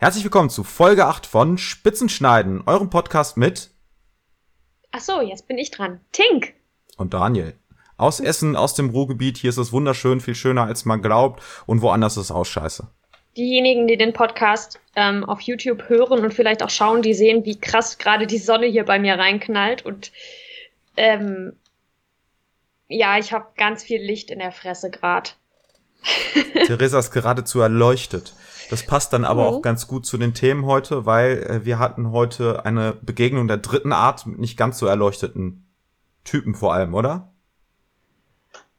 Herzlich willkommen zu Folge 8 von Spitzenschneiden, eurem Podcast mit Ach so, jetzt bin ich dran. Tink. Und Daniel. Aus Essen, aus dem Ruhrgebiet. Hier ist es wunderschön, viel schöner als man glaubt. Und woanders ist es auch scheiße. Diejenigen, die den Podcast ähm, auf YouTube hören und vielleicht auch schauen, die sehen, wie krass gerade die Sonne hier bei mir reinknallt. Und ähm, ja, ich habe ganz viel Licht in der Fresse gerade. Theresa ist geradezu erleuchtet. Das passt dann aber mhm. auch ganz gut zu den Themen heute, weil äh, wir hatten heute eine Begegnung der dritten Art mit nicht ganz so erleuchteten Typen vor allem, oder?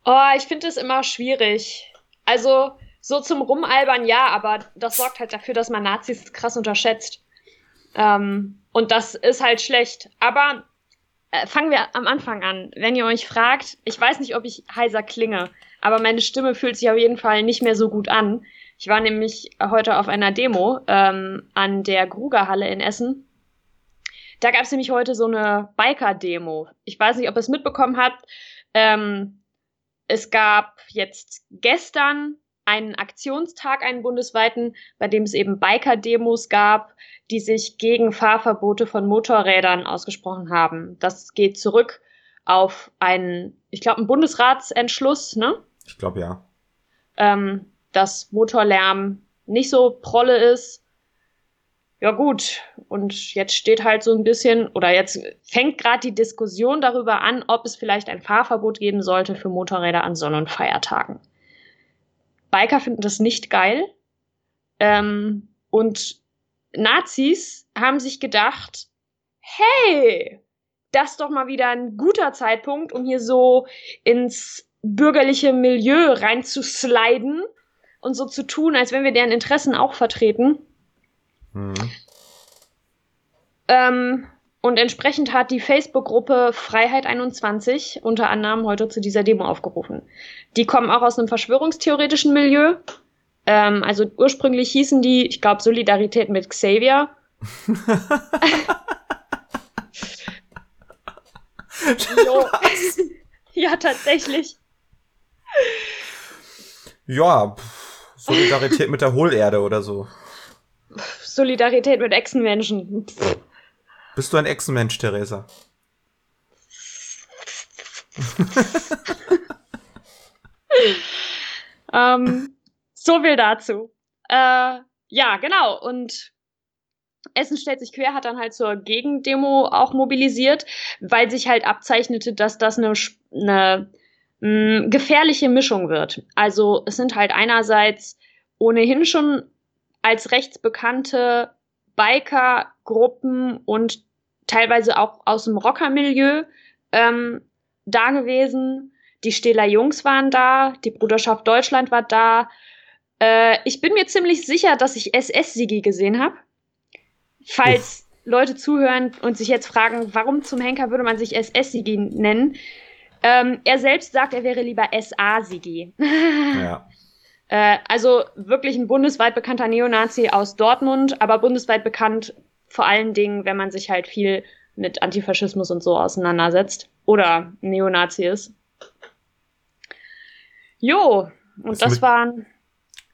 Oh, ich finde es immer schwierig. Also, so zum Rumalbern ja, aber das sorgt halt dafür, dass man Nazis krass unterschätzt. Ähm, und das ist halt schlecht. Aber äh, fangen wir am Anfang an. Wenn ihr euch fragt, ich weiß nicht, ob ich heiser klinge, aber meine Stimme fühlt sich auf jeden Fall nicht mehr so gut an. Ich war nämlich heute auf einer Demo ähm, an der Grugerhalle in Essen. Da gab es nämlich heute so eine Biker-Demo. Ich weiß nicht, ob ihr es mitbekommen habt. Ähm, es gab jetzt gestern einen Aktionstag, einen bundesweiten, bei dem es eben Biker-Demos gab, die sich gegen Fahrverbote von Motorrädern ausgesprochen haben. Das geht zurück auf einen, ich glaube, einen Bundesratsentschluss, ne? Ich glaube ja. Ähm, dass Motorlärm nicht so prolle ist. Ja gut, und jetzt steht halt so ein bisschen, oder jetzt fängt gerade die Diskussion darüber an, ob es vielleicht ein Fahrverbot geben sollte für Motorräder an Sonn- und Feiertagen. Biker finden das nicht geil. Ähm, und Nazis haben sich gedacht, hey, das ist doch mal wieder ein guter Zeitpunkt, um hier so ins bürgerliche Milieu reinzusliden und so zu tun, als wenn wir deren Interessen auch vertreten. Mhm. Ähm, und entsprechend hat die Facebook-Gruppe Freiheit 21 unter anderem heute zu dieser Demo aufgerufen. Die kommen auch aus einem verschwörungstheoretischen Milieu. Ähm, also ursprünglich hießen die, ich glaube, Solidarität mit Xavier. ja, tatsächlich. Ja, Solidarität mit der Hohlerde oder so. Solidarität mit Echsenmenschen. Bist du ein Echsenmensch, Theresa? ähm, so viel dazu. Äh, ja, genau. Und Essen stellt sich quer, hat dann halt zur Gegendemo auch mobilisiert, weil sich halt abzeichnete, dass das eine, eine mh, gefährliche Mischung wird. Also es sind halt einerseits ohnehin schon als rechtsbekannte Biker-Gruppen und teilweise auch aus dem Rockermilieu ähm, da gewesen. Die Stähler Jungs waren da, die Bruderschaft Deutschland war da. Äh, ich bin mir ziemlich sicher, dass ich SS-Sigi gesehen habe. Falls Uff. Leute zuhören und sich jetzt fragen, warum zum Henker würde man sich SS-Sigi nennen, ähm, er selbst sagt, er wäre lieber SA-Sigi. ja. Äh, also wirklich ein bundesweit bekannter Neonazi aus Dortmund, aber bundesweit bekannt vor allen Dingen, wenn man sich halt viel mit Antifaschismus und so auseinandersetzt oder Neonazi ist. Jo, und das, das waren.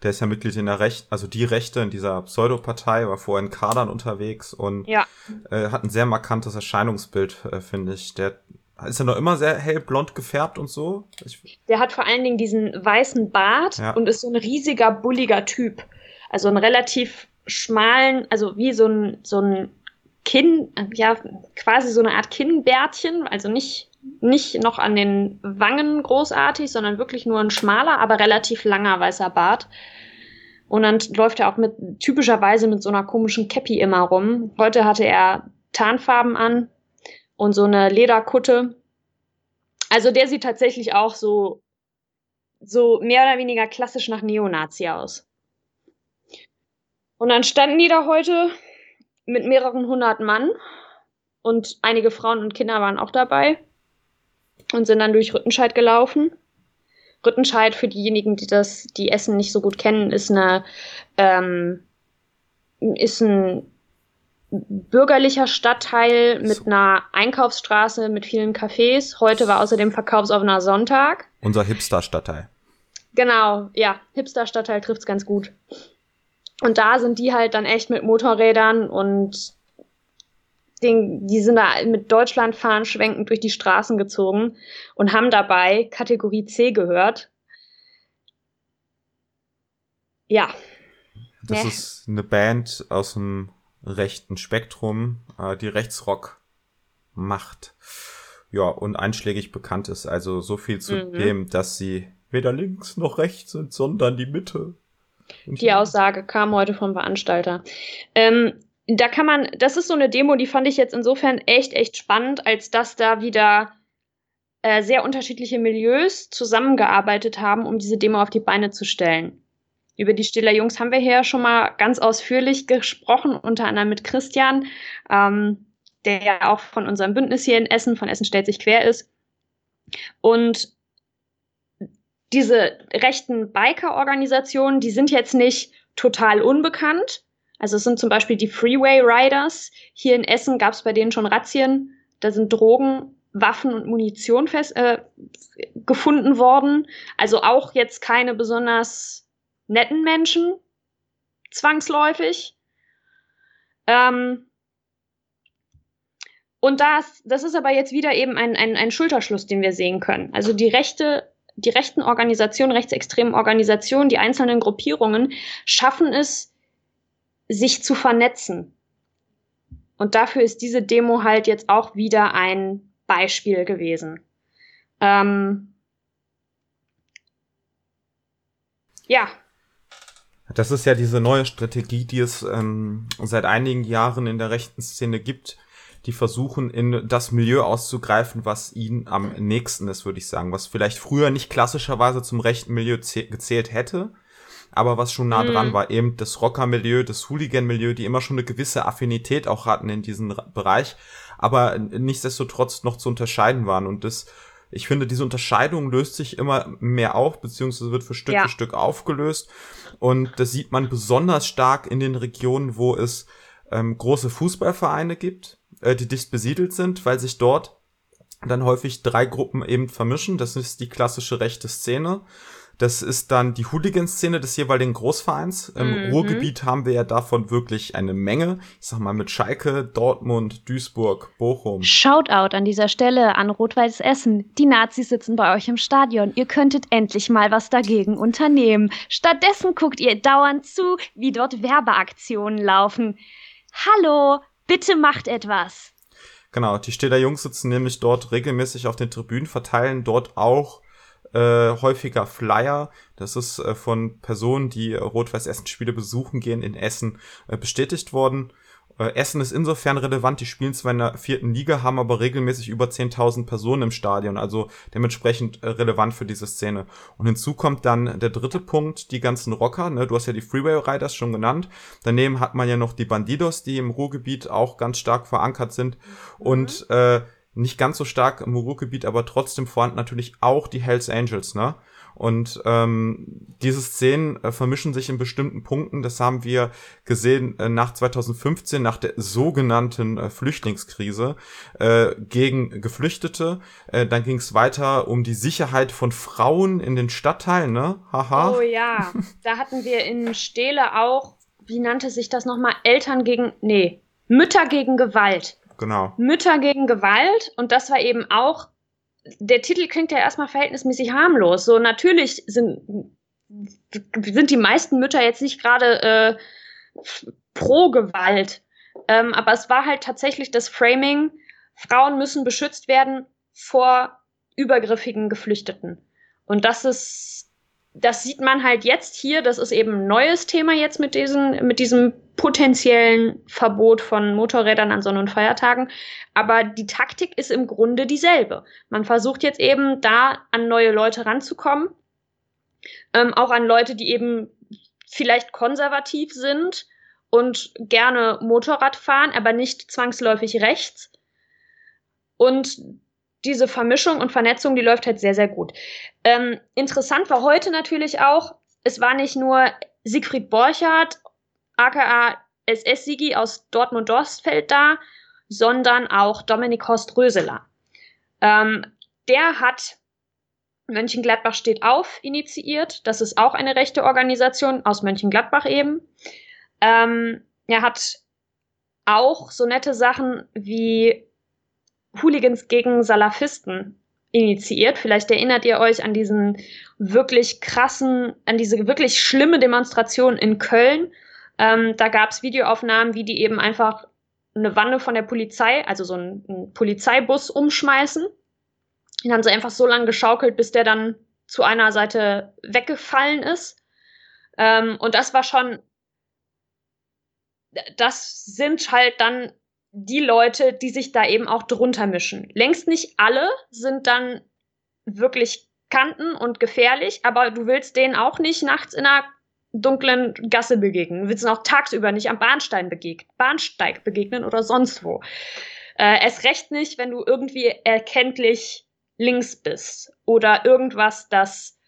Der ist ja Mitglied in der Recht, also die Rechte in dieser Pseudopartei, war vorher in Kadern unterwegs und ja. äh, hat ein sehr markantes Erscheinungsbild, äh, finde ich. Der ist er noch immer sehr hellblond gefärbt und so? Ich der hat vor allen Dingen diesen weißen Bart ja. und ist so ein riesiger, bulliger Typ. Also einen relativ schmalen, also wie so ein, so ein Kinn, ja, quasi so eine Art Kinnbärtchen, also nicht, nicht noch an den Wangen großartig, sondern wirklich nur ein schmaler, aber relativ langer weißer Bart. Und dann läuft er auch mit typischerweise mit so einer komischen Cappy immer rum. Heute hatte er Tarnfarben an, und so eine Lederkutte. Also der sieht tatsächlich auch so, so mehr oder weniger klassisch nach Neonazi aus. Und dann standen die da heute mit mehreren hundert Mann und einige Frauen und Kinder waren auch dabei und sind dann durch Rüttenscheid gelaufen. Rüttenscheid, für diejenigen, die das, die Essen nicht so gut kennen, ist eine, ähm, ist ein bürgerlicher Stadtteil mit so. einer Einkaufsstraße mit vielen Cafés. Heute war außerdem verkaufsoffener Sonntag. Unser Hipster-Stadtteil. Genau, ja, Hipster-Stadtteil trifft's ganz gut. Und da sind die halt dann echt mit Motorrädern und den, die sind da mit Deutschland fahren schwenkend durch die Straßen gezogen und haben dabei Kategorie C gehört. Ja. Das nee. ist eine Band aus dem rechten Spektrum, äh, die Rechtsrock macht. Ja, und einschlägig bekannt ist. Also so viel zu mhm. dem, dass sie weder links noch rechts sind, sondern die Mitte. Die Aussage kam heute vom Veranstalter. Ähm, da kann man, das ist so eine Demo, die fand ich jetzt insofern echt, echt spannend, als dass da wieder äh, sehr unterschiedliche Milieus zusammengearbeitet haben, um diese Demo auf die Beine zu stellen. Über die Stiller Jungs haben wir hier schon mal ganz ausführlich gesprochen, unter anderem mit Christian, ähm, der ja auch von unserem Bündnis hier in Essen, von Essen stellt sich quer ist. Und diese rechten Biker-Organisationen, die sind jetzt nicht total unbekannt. Also es sind zum Beispiel die Freeway Riders. Hier in Essen gab es bei denen schon Razzien. Da sind Drogen, Waffen und Munition fest, äh, gefunden worden. Also auch jetzt keine besonders netten Menschen, zwangsläufig. Ähm, und das, das ist aber jetzt wieder eben ein, ein, ein Schulterschluss, den wir sehen können. Also die rechte die rechten Organisationen, rechtsextremen Organisationen, die einzelnen Gruppierungen schaffen es, sich zu vernetzen. Und dafür ist diese Demo halt jetzt auch wieder ein Beispiel gewesen. Ähm ja. Das ist ja diese neue Strategie, die es ähm, seit einigen Jahren in der rechten Szene gibt, die versuchen, in das Milieu auszugreifen, was ihnen am nächsten ist, würde ich sagen. Was vielleicht früher nicht klassischerweise zum rechten Milieu gezählt hätte, aber was schon nah mhm. dran war, eben das Rocker-Milieu, das Hooligan-Milieu, die immer schon eine gewisse Affinität auch hatten in diesem Bereich, aber nichtsdestotrotz noch zu unterscheiden waren. Und das, ich finde, diese Unterscheidung löst sich immer mehr auf, beziehungsweise wird für Stück ja. für Stück aufgelöst. Und das sieht man besonders stark in den Regionen, wo es ähm, große Fußballvereine gibt, äh, die dicht besiedelt sind, weil sich dort dann häufig drei Gruppen eben vermischen. Das ist die klassische rechte Szene. Das ist dann die Hooligan-Szene des jeweiligen Großvereins. Im mhm. Ruhrgebiet haben wir ja davon wirklich eine Menge. Ich sag mal mit Schalke, Dortmund, Duisburg, Bochum. Shoutout an dieser Stelle an Rot-Weiß Essen. Die Nazis sitzen bei euch im Stadion. Ihr könntet endlich mal was dagegen unternehmen. Stattdessen guckt ihr dauernd zu, wie dort Werbeaktionen laufen. Hallo, Bitte macht etwas. Genau, die Stiller Jungs sitzen nämlich dort regelmäßig auf den Tribünen, verteilen dort auch äh, häufiger Flyer. Das ist äh, von Personen, die Rot-Weiß-Essen-Spiele besuchen gehen in Essen äh, bestätigt worden. Äh, Essen ist insofern relevant, die spielen zwar in der vierten Liga, haben aber regelmäßig über 10.000 Personen im Stadion, also dementsprechend äh, relevant für diese Szene. Und hinzu kommt dann der dritte Punkt, die ganzen Rocker, ne? du hast ja die Freeway Riders schon genannt, daneben hat man ja noch die Bandidos, die im Ruhrgebiet auch ganz stark verankert sind mhm. und äh, nicht ganz so stark im Ruhrgebiet, aber trotzdem vorhanden natürlich auch die Hells Angels, ne? Und ähm, diese Szenen äh, vermischen sich in bestimmten Punkten. Das haben wir gesehen äh, nach 2015, nach der sogenannten äh, Flüchtlingskrise äh, gegen Geflüchtete. Äh, dann ging es weiter um die Sicherheit von Frauen in den Stadtteilen, ne? Haha. Oh ja, da hatten wir in Stele auch, wie nannte sich das nochmal? Eltern gegen, nee, Mütter gegen Gewalt. Genau. Mütter gegen Gewalt und das war eben auch der Titel klingt ja erstmal verhältnismäßig harmlos. So natürlich sind, sind die meisten Mütter jetzt nicht gerade äh, pro Gewalt. Ähm, aber es war halt tatsächlich das Framing, Frauen müssen beschützt werden vor übergriffigen Geflüchteten. Und das ist das sieht man halt jetzt hier, das ist eben ein neues Thema jetzt mit, diesen, mit diesem potenziellen Verbot von Motorrädern an Sonn- und Feiertagen. Aber die Taktik ist im Grunde dieselbe. Man versucht jetzt eben da an neue Leute ranzukommen, ähm, auch an Leute, die eben vielleicht konservativ sind und gerne Motorrad fahren, aber nicht zwangsläufig rechts. Und diese Vermischung und Vernetzung, die läuft halt sehr, sehr gut. Ähm, interessant war heute natürlich auch, es war nicht nur Siegfried Borchardt, aka SS-Sigi aus Dortmund-Dorstfeld da, sondern auch Dominik Horst-Röseler. Ähm, der hat Mönchengladbach steht auf initiiert. Das ist auch eine rechte Organisation aus Mönchengladbach eben. Ähm, er hat auch so nette Sachen wie Hooligans gegen Salafisten initiiert. Vielleicht erinnert ihr euch an diesen wirklich krassen, an diese wirklich schlimme Demonstration in Köln. Ähm, da gab es Videoaufnahmen, wie die eben einfach eine Wanne von der Polizei, also so einen, einen Polizeibus umschmeißen. Den haben sie einfach so lange geschaukelt, bis der dann zu einer Seite weggefallen ist. Ähm, und das war schon, das sind halt dann die Leute, die sich da eben auch drunter mischen. Längst nicht alle sind dann wirklich Kanten und gefährlich, aber du willst denen auch nicht nachts in einer dunklen Gasse begegnen. Du willst ihnen auch tagsüber nicht am Bahnstein begegnen, Bahnsteig begegnen oder sonst wo. Äh, es recht nicht, wenn du irgendwie erkenntlich links bist oder irgendwas, das,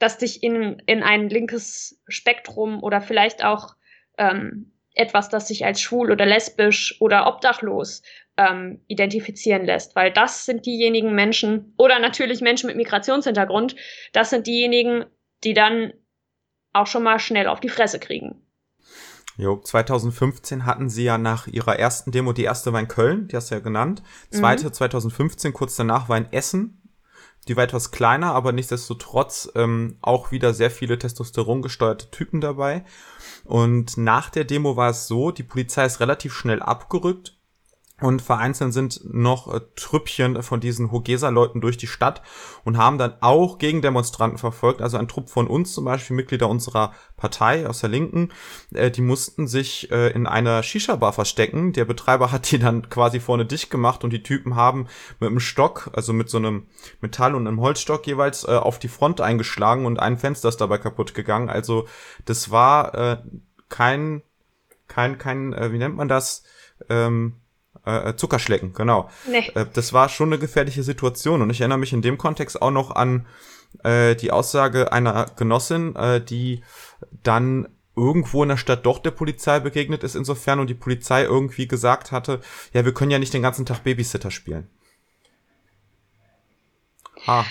das dich in, in ein linkes Spektrum oder vielleicht auch ähm, etwas, das sich als schwul oder lesbisch oder obdachlos ähm, identifizieren lässt, weil das sind diejenigen Menschen oder natürlich Menschen mit Migrationshintergrund, das sind diejenigen, die dann auch schon mal schnell auf die Fresse kriegen. Jo, 2015 hatten sie ja nach ihrer ersten Demo, die erste war in Köln, die hast du ja genannt. Zweite mhm. 2015, kurz danach war in Essen. Die war etwas kleiner, aber nichtsdestotrotz ähm, auch wieder sehr viele Testosteron gesteuerte Typen dabei. Und nach der Demo war es so, die Polizei ist relativ schnell abgerückt und vereinzelt sind noch äh, Trüppchen von diesen Hogesa-Leuten durch die Stadt und haben dann auch gegen Demonstranten verfolgt. Also ein Trupp von uns, zum Beispiel Mitglieder unserer Partei aus der Linken, äh, die mussten sich äh, in einer Shisha-Bar verstecken. Der Betreiber hat die dann quasi vorne dicht gemacht und die Typen haben mit einem Stock, also mit so einem Metall- und einem Holzstock jeweils äh, auf die Front eingeschlagen und ein Fenster ist dabei kaputt gegangen. Also das war äh, kein, kein, kein, äh, wie nennt man das? Ähm, äh, Zuckerschlecken, genau. Nee. Äh, das war schon eine gefährliche Situation und ich erinnere mich in dem Kontext auch noch an äh, die Aussage einer Genossin, äh, die dann irgendwo in der Stadt doch der Polizei begegnet ist insofern und die Polizei irgendwie gesagt hatte, ja, wir können ja nicht den ganzen Tag Babysitter spielen. Ha.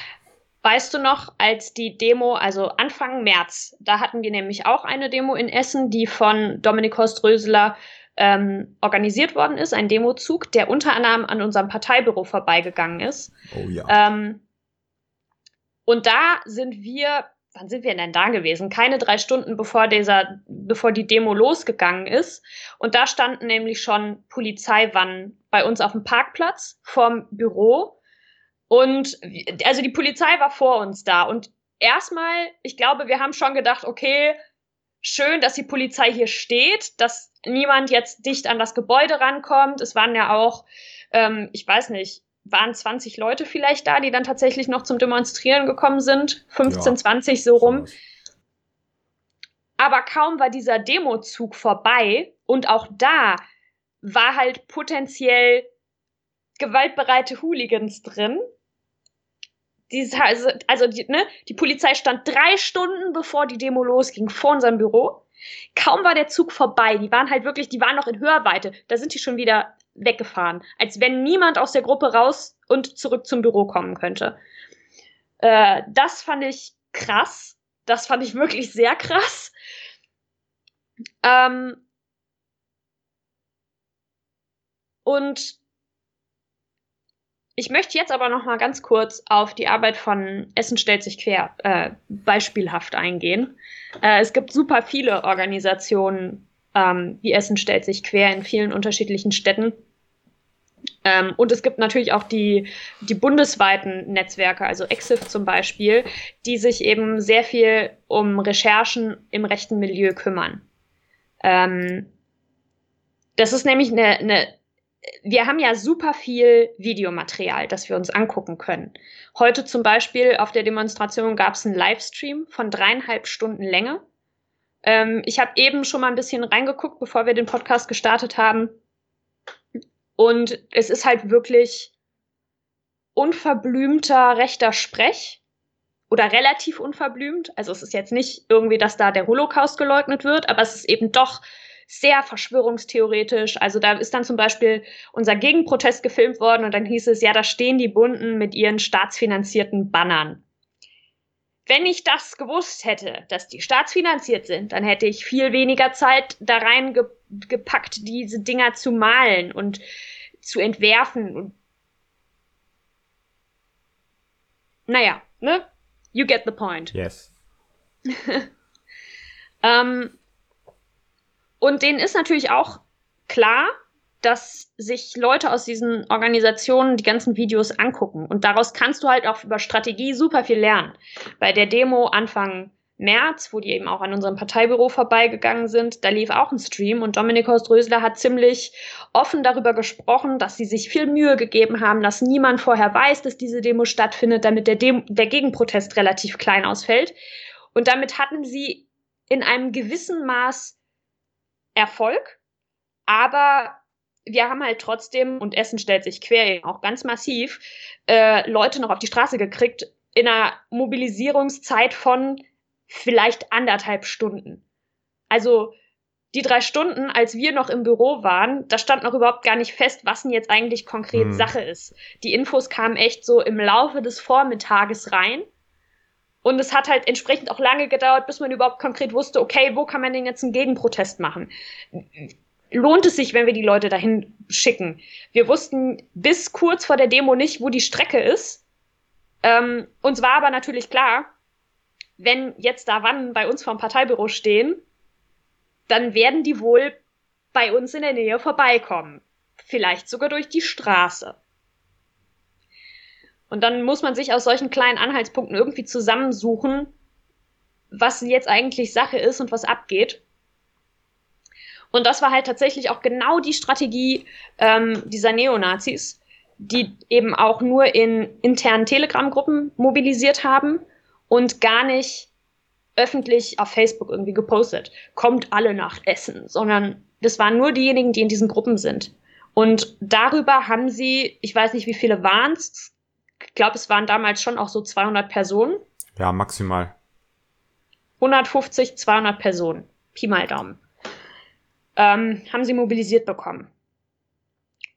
Weißt du noch, als die Demo, also Anfang März, da hatten wir nämlich auch eine Demo in Essen, die von Dominik Horst-Röseler ähm, organisiert worden ist, ein Demozug, der unter anderem an unserem Parteibüro vorbeigegangen ist. Oh ja. Ähm, und da sind wir, wann sind wir denn da gewesen? Keine drei Stunden bevor dieser, bevor die Demo losgegangen ist. Und da standen nämlich schon Polizeiwannen bei uns auf dem Parkplatz vorm Büro. Und also die Polizei war vor uns da. Und erstmal, ich glaube, wir haben schon gedacht, okay, schön, dass die Polizei hier steht, dass niemand jetzt dicht an das Gebäude rankommt. Es waren ja auch, ähm, ich weiß nicht, waren 20 Leute vielleicht da, die dann tatsächlich noch zum Demonstrieren gekommen sind. 15, ja, 20 so rum. Aber kaum war dieser Demozug vorbei und auch da war halt potenziell gewaltbereite Hooligans drin, dieses, also, also die, ne, die Polizei stand drei Stunden, bevor die Demo losging, vor unserem Büro. Kaum war der Zug vorbei. Die waren halt wirklich, die waren noch in Hörweite. Da sind die schon wieder weggefahren. Als wenn niemand aus der Gruppe raus und zurück zum Büro kommen könnte. Äh, das fand ich krass. Das fand ich wirklich sehr krass. Ähm, und ich möchte jetzt aber noch mal ganz kurz auf die Arbeit von Essen stellt sich quer äh, beispielhaft eingehen. Äh, es gibt super viele Organisationen ähm, wie Essen stellt sich quer in vielen unterschiedlichen Städten. Ähm, und es gibt natürlich auch die, die bundesweiten Netzwerke, also EXIF zum Beispiel, die sich eben sehr viel um Recherchen im rechten Milieu kümmern. Ähm, das ist nämlich eine, eine wir haben ja super viel Videomaterial, das wir uns angucken können. Heute zum Beispiel auf der Demonstration gab es einen Livestream von dreieinhalb Stunden Länge. Ähm, ich habe eben schon mal ein bisschen reingeguckt, bevor wir den Podcast gestartet haben. Und es ist halt wirklich unverblümter rechter Sprech oder relativ unverblümt. Also es ist jetzt nicht irgendwie, dass da der Holocaust geleugnet wird, aber es ist eben doch sehr verschwörungstheoretisch. Also da ist dann zum Beispiel unser Gegenprotest gefilmt worden und dann hieß es, ja, da stehen die Bunden mit ihren staatsfinanzierten Bannern. wenn ich das gewusst hätte, dass die staatsfinanziert sind, dann hätte ich viel weniger Zeit da reingepackt, diese Dinger zu malen und zu entwerfen. Und naja, ne? You get the point. Yes. ähm, und denen ist natürlich auch klar, dass sich Leute aus diesen Organisationen die ganzen Videos angucken. Und daraus kannst du halt auch über Strategie super viel lernen. Bei der Demo Anfang März, wo die eben auch an unserem Parteibüro vorbeigegangen sind, da lief auch ein Stream und Dominik Horst-Rösler hat ziemlich offen darüber gesprochen, dass sie sich viel Mühe gegeben haben, dass niemand vorher weiß, dass diese Demo stattfindet, damit der, Demo der Gegenprotest relativ klein ausfällt. Und damit hatten sie in einem gewissen Maß Erfolg, aber wir haben halt trotzdem, und Essen stellt sich quer, auch ganz massiv, äh, Leute noch auf die Straße gekriegt in einer Mobilisierungszeit von vielleicht anderthalb Stunden. Also die drei Stunden, als wir noch im Büro waren, da stand noch überhaupt gar nicht fest, was denn jetzt eigentlich konkret hm. Sache ist. Die Infos kamen echt so im Laufe des Vormittages rein. Und es hat halt entsprechend auch lange gedauert, bis man überhaupt konkret wusste, okay, wo kann man denn jetzt einen Gegenprotest machen? lohnt es sich, wenn wir die Leute dahin schicken. Wir wussten bis kurz vor der Demo nicht, wo die Strecke ist. Ähm, uns war aber natürlich klar, wenn jetzt da wann bei uns vorm Parteibüro stehen, dann werden die wohl bei uns in der Nähe vorbeikommen. Vielleicht sogar durch die Straße. Und dann muss man sich aus solchen kleinen Anhaltspunkten irgendwie zusammensuchen, was jetzt eigentlich Sache ist und was abgeht. Und das war halt tatsächlich auch genau die Strategie ähm, dieser Neonazis, die eben auch nur in internen Telegram-Gruppen mobilisiert haben und gar nicht öffentlich auf Facebook irgendwie gepostet. Kommt alle nach Essen, sondern das waren nur diejenigen, die in diesen Gruppen sind. Und darüber haben sie, ich weiß nicht, wie viele waren es, glaube, es waren damals schon auch so 200 Personen. Ja, maximal. 150, 200 Personen. Pi mal Daumen ähm, haben sie mobilisiert bekommen.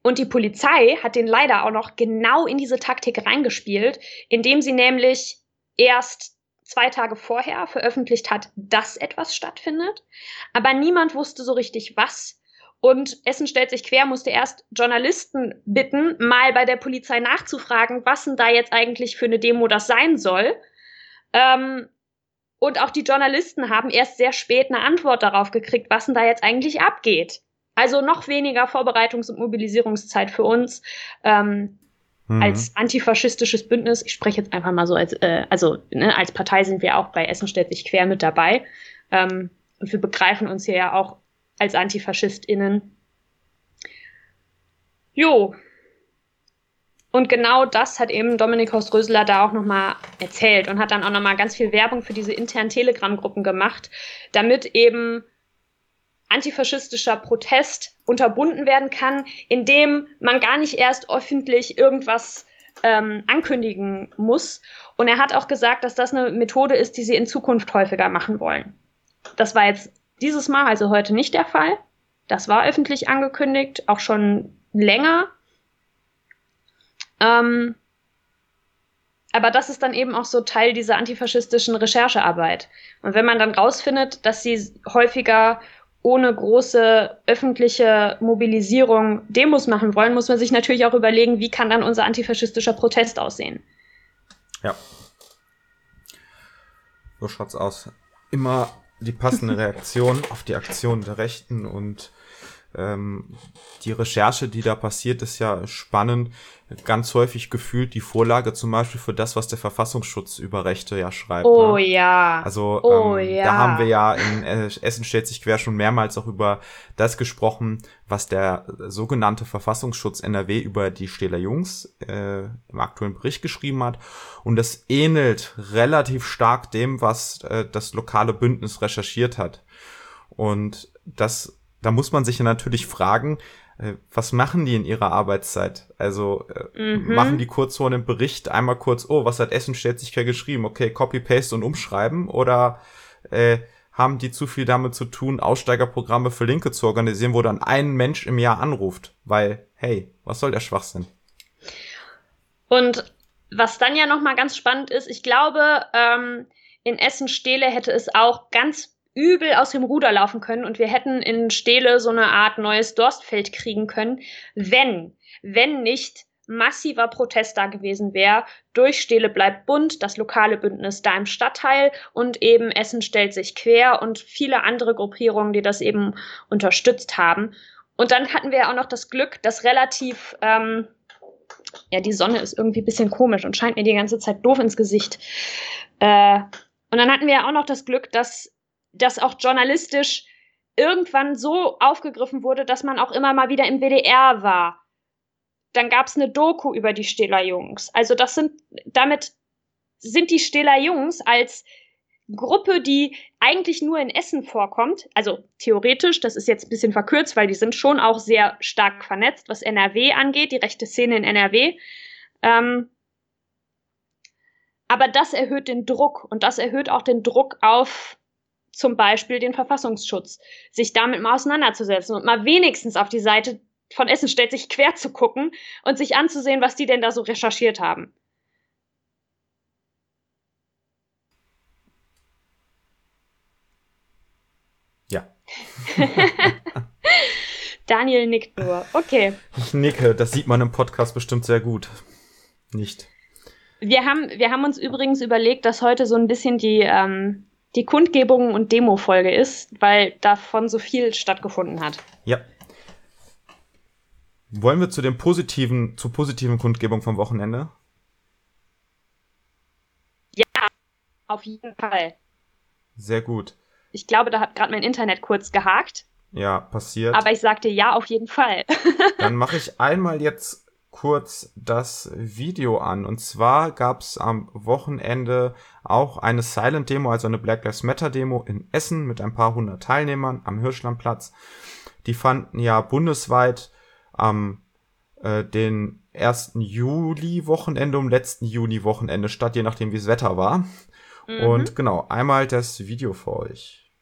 Und die Polizei hat den leider auch noch genau in diese Taktik reingespielt, indem sie nämlich erst zwei Tage vorher veröffentlicht hat, dass etwas stattfindet, aber niemand wusste so richtig was. Und Essen stellt sich quer, musste erst Journalisten bitten, mal bei der Polizei nachzufragen, was denn da jetzt eigentlich für eine Demo das sein soll. Ähm, und auch die Journalisten haben erst sehr spät eine Antwort darauf gekriegt, was denn da jetzt eigentlich abgeht. Also noch weniger Vorbereitungs- und Mobilisierungszeit für uns ähm, mhm. als antifaschistisches Bündnis. Ich spreche jetzt einfach mal so als, äh, also ne, als Partei sind wir auch bei Essen stellt sich quer mit dabei. Ähm, und wir begreifen uns hier ja auch als AntifaschistInnen. Jo, und genau das hat eben Dominik Horst-Rösler da auch nochmal erzählt und hat dann auch nochmal ganz viel Werbung für diese internen Telegram-Gruppen gemacht, damit eben antifaschistischer Protest unterbunden werden kann, indem man gar nicht erst öffentlich irgendwas ähm, ankündigen muss. Und er hat auch gesagt, dass das eine Methode ist, die sie in Zukunft häufiger machen wollen. Das war jetzt dieses Mal, also heute nicht der Fall. Das war öffentlich angekündigt, auch schon länger. Ähm, aber das ist dann eben auch so Teil dieser antifaschistischen Recherchearbeit. Und wenn man dann rausfindet, dass sie häufiger ohne große öffentliche Mobilisierung Demos machen wollen, muss man sich natürlich auch überlegen, wie kann dann unser antifaschistischer Protest aussehen. Ja. So schaut's aus. Immer die passende Reaktion auf die Aktion der Rechten und ähm, die Recherche, die da passiert, ist ja spannend. Ganz häufig gefühlt die Vorlage zum Beispiel für das, was der Verfassungsschutz über Rechte ja schreibt. Oh ne? ja. Also oh, ähm, ja. da haben wir ja in Essen stellt sich quer schon mehrmals auch über das gesprochen, was der sogenannte Verfassungsschutz NRW über die Stähler Jungs äh, im aktuellen Bericht geschrieben hat. Und das ähnelt relativ stark dem, was äh, das lokale Bündnis recherchiert hat. Und das da muss man sich ja natürlich fragen, äh, was machen die in ihrer Arbeitszeit? Also äh, mhm. machen die kurz vor einem Bericht einmal kurz, oh, was hat Essen stellt sich geschrieben? Okay, Copy, Paste und umschreiben oder äh, haben die zu viel damit zu tun, Aussteigerprogramme für Linke zu organisieren, wo dann ein Mensch im Jahr anruft? Weil, hey, was soll der Schwachsinn? Und was dann ja nochmal ganz spannend ist, ich glaube, ähm, in Essen-Stehle hätte es auch ganz übel aus dem Ruder laufen können und wir hätten in Stehle so eine Art neues Dorstfeld kriegen können, wenn, wenn nicht massiver Protest da gewesen wäre. Durch Stehle bleibt bunt, das lokale Bündnis da im Stadtteil und eben Essen stellt sich quer und viele andere Gruppierungen, die das eben unterstützt haben. Und dann hatten wir auch noch das Glück, dass relativ, ähm, ja, die Sonne ist irgendwie ein bisschen komisch und scheint mir die ganze Zeit doof ins Gesicht. Äh, und dann hatten wir auch noch das Glück, dass das auch journalistisch irgendwann so aufgegriffen wurde, dass man auch immer mal wieder im WDR war. Dann gab es eine Doku über die Stehler Jungs. Also das sind, damit sind die Stehler Jungs als Gruppe, die eigentlich nur in Essen vorkommt, also theoretisch, das ist jetzt ein bisschen verkürzt, weil die sind schon auch sehr stark vernetzt, was NRW angeht, die rechte Szene in NRW. Ähm, aber das erhöht den Druck und das erhöht auch den Druck auf zum Beispiel den Verfassungsschutz, sich damit mal auseinanderzusetzen und mal wenigstens auf die Seite von Essen stellt, sich quer zu gucken und sich anzusehen, was die denn da so recherchiert haben. Ja. Daniel nickt nur. Okay. Ich nicke, das sieht man im Podcast bestimmt sehr gut. Nicht. Wir haben, wir haben uns übrigens überlegt, dass heute so ein bisschen die, ähm, die Kundgebung und Demo-Folge ist, weil davon so viel stattgefunden hat. Ja. Wollen wir zu den positiven, zur positiven Kundgebung vom Wochenende? Ja, auf jeden Fall. Sehr gut. Ich glaube, da hat gerade mein Internet kurz gehakt. Ja, passiert. Aber ich sagte ja, auf jeden Fall. Dann mache ich einmal jetzt kurz das Video an. Und zwar gab es am Wochenende auch eine Silent Demo, also eine Black Lives Matter Demo in Essen mit ein paar hundert Teilnehmern am Hirschlandplatz. Die fanden ja bundesweit am äh, den 1. Juli-Wochenende um letzten Juni-Wochenende statt, je nachdem wie das Wetter war. Mhm. Und genau, einmal das Video für euch.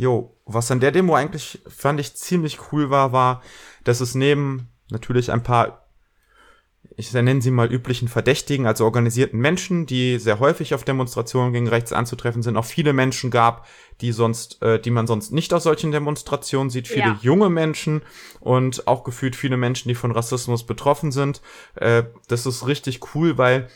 Jo, was an der Demo eigentlich fand ich ziemlich cool war, war, dass es neben natürlich ein paar, ich nenne sie mal üblichen Verdächtigen, also organisierten Menschen, die sehr häufig auf Demonstrationen gegen rechts anzutreffen sind, auch viele Menschen gab, die sonst, äh, die man sonst nicht aus solchen Demonstrationen sieht, viele ja. junge Menschen und auch gefühlt viele Menschen, die von Rassismus betroffen sind. Äh, das ist richtig cool, weil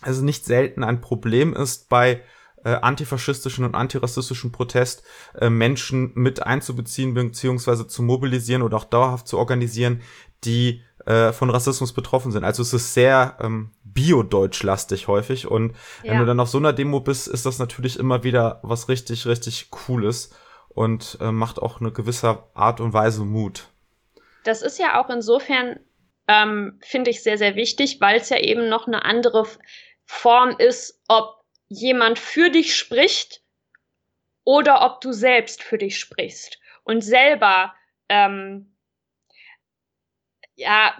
es nicht selten ein Problem ist bei äh, antifaschistischen und antirassistischen Protest äh, Menschen mit einzubeziehen beziehungsweise zu mobilisieren oder auch dauerhaft zu organisieren, die äh, von Rassismus betroffen sind. Also es ist sehr ähm, bio-deutschlastig häufig und ja. wenn du dann auf so einer Demo bist, ist das natürlich immer wieder was richtig, richtig Cooles und äh, macht auch eine gewisse Art und Weise Mut. Das ist ja auch insofern, ähm, finde ich, sehr, sehr wichtig, weil es ja eben noch eine andere Form ist, ob jemand für dich spricht oder ob du selbst für dich sprichst und selber ähm, ja,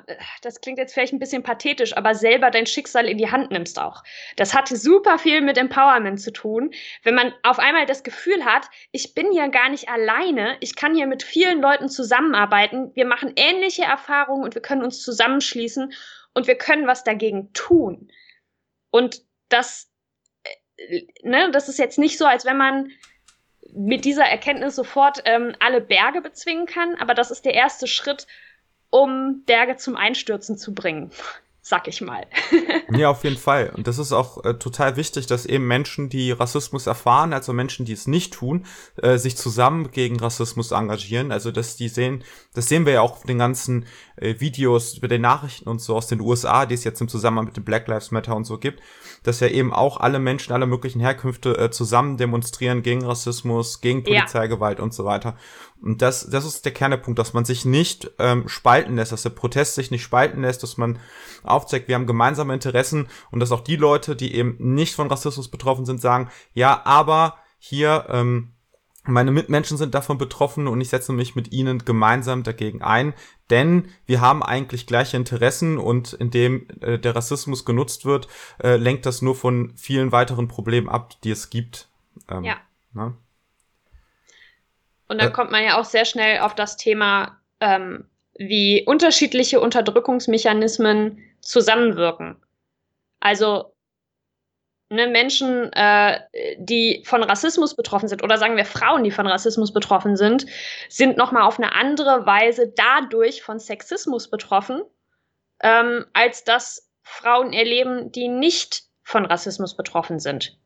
das klingt jetzt vielleicht ein bisschen pathetisch, aber selber dein Schicksal in die Hand nimmst auch. Das hat super viel mit Empowerment zu tun. Wenn man auf einmal das Gefühl hat, ich bin hier gar nicht alleine, ich kann hier mit vielen Leuten zusammenarbeiten, wir machen ähnliche Erfahrungen und wir können uns zusammenschließen und wir können was dagegen tun. Und das ne, das ist jetzt nicht so, als wenn man mit dieser Erkenntnis sofort ähm, alle Berge bezwingen kann, aber das ist der erste Schritt, um Berge zum Einstürzen zu bringen. Sag ich mal. ja, auf jeden Fall. Und das ist auch äh, total wichtig, dass eben Menschen, die Rassismus erfahren, also Menschen, die es nicht tun, äh, sich zusammen gegen Rassismus engagieren. Also dass die sehen, das sehen wir ja auch auf den ganzen äh, Videos über den Nachrichten und so aus den USA, die es jetzt im Zusammenhang mit dem Black Lives Matter und so gibt, dass ja eben auch alle Menschen aller möglichen Herkünfte äh, zusammen demonstrieren gegen Rassismus, gegen Polizeigewalt ja. und so weiter. Und das, das ist der Kernepunkt, dass man sich nicht ähm, spalten lässt, dass der Protest sich nicht spalten lässt, dass man aufzeigt, wir haben gemeinsame Interessen und dass auch die Leute, die eben nicht von Rassismus betroffen sind, sagen, ja, aber hier ähm, meine Mitmenschen sind davon betroffen und ich setze mich mit ihnen gemeinsam dagegen ein, denn wir haben eigentlich gleiche Interessen und indem äh, der Rassismus genutzt wird, äh, lenkt das nur von vielen weiteren Problemen ab, die es gibt. Ähm, ja. Ne? Und dann äh, kommt man ja auch sehr schnell auf das Thema, ähm, wie unterschiedliche Unterdrückungsmechanismen zusammenwirken. Also ne, Menschen, äh, die von Rassismus betroffen sind, oder sagen wir Frauen, die von Rassismus betroffen sind, sind nochmal auf eine andere Weise dadurch von Sexismus betroffen, ähm, als dass Frauen erleben, die nicht von Rassismus betroffen sind.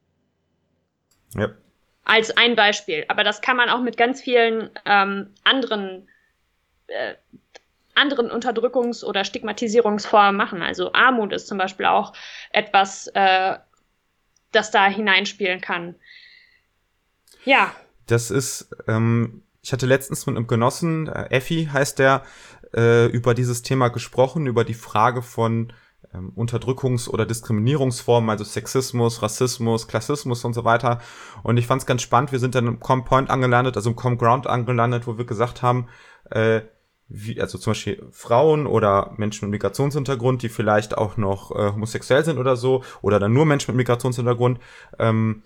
Ja. Als ein Beispiel. Aber das kann man auch mit ganz vielen ähm, anderen, äh, anderen Unterdrückungs- oder Stigmatisierungsformen machen. Also Armut ist zum Beispiel auch etwas, äh, das da hineinspielen kann. Ja. Das ist, ähm, ich hatte letztens mit einem Genossen, äh, Effi heißt der, äh, über dieses Thema gesprochen, über die Frage von ähm, Unterdrückungs- oder Diskriminierungsformen, also Sexismus, Rassismus, Klassismus und so weiter. Und ich fand es ganz spannend. Wir sind dann im Com Point angelandet, also im Com Ground angelandet, wo wir gesagt haben, äh, wie, also zum Beispiel Frauen oder Menschen mit Migrationshintergrund, die vielleicht auch noch äh, homosexuell sind oder so, oder dann nur Menschen mit Migrationshintergrund, ähm,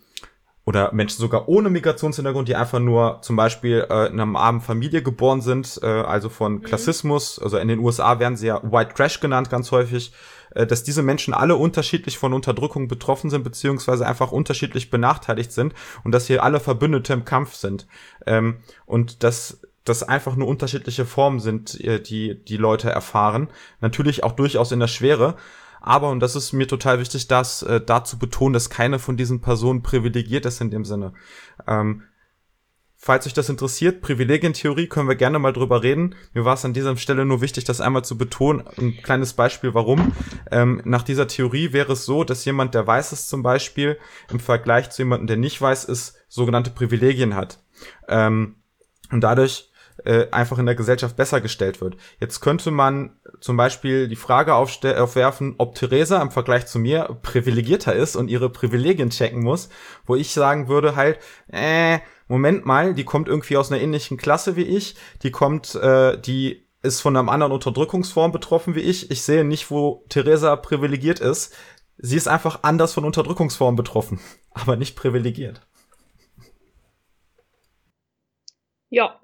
oder Menschen sogar ohne Migrationshintergrund, die einfach nur zum Beispiel äh, in einer armen Familie geboren sind, äh, also von mhm. Klassismus, also in den USA werden sie ja White Trash genannt ganz häufig, äh, dass diese Menschen alle unterschiedlich von Unterdrückung betroffen sind, beziehungsweise einfach unterschiedlich benachteiligt sind und dass hier alle Verbündete im Kampf sind. Ähm, und dass das einfach nur unterschiedliche Formen sind, äh, die die Leute erfahren. Natürlich auch durchaus in der Schwere. Aber, und das ist mir total wichtig, das äh, da betonen, dass keine von diesen Personen privilegiert ist in dem Sinne. Ähm, falls euch das interessiert, Privilegientheorie, können wir gerne mal drüber reden. Mir war es an dieser Stelle nur wichtig, das einmal zu betonen. Ein kleines Beispiel, warum. Ähm, nach dieser Theorie wäre es so, dass jemand, der weiß ist zum Beispiel, im Vergleich zu jemandem, der nicht weiß ist, sogenannte Privilegien hat. Ähm, und dadurch äh, einfach in der Gesellschaft besser gestellt wird. Jetzt könnte man zum Beispiel die Frage aufwerfen, ob Theresa im Vergleich zu mir privilegierter ist und ihre Privilegien checken muss, wo ich sagen würde halt, äh, Moment mal, die kommt irgendwie aus einer ähnlichen Klasse wie ich, die kommt, äh, die ist von einer anderen Unterdrückungsform betroffen wie ich. Ich sehe nicht, wo Theresa privilegiert ist. Sie ist einfach anders von Unterdrückungsformen betroffen, aber nicht privilegiert. Ja,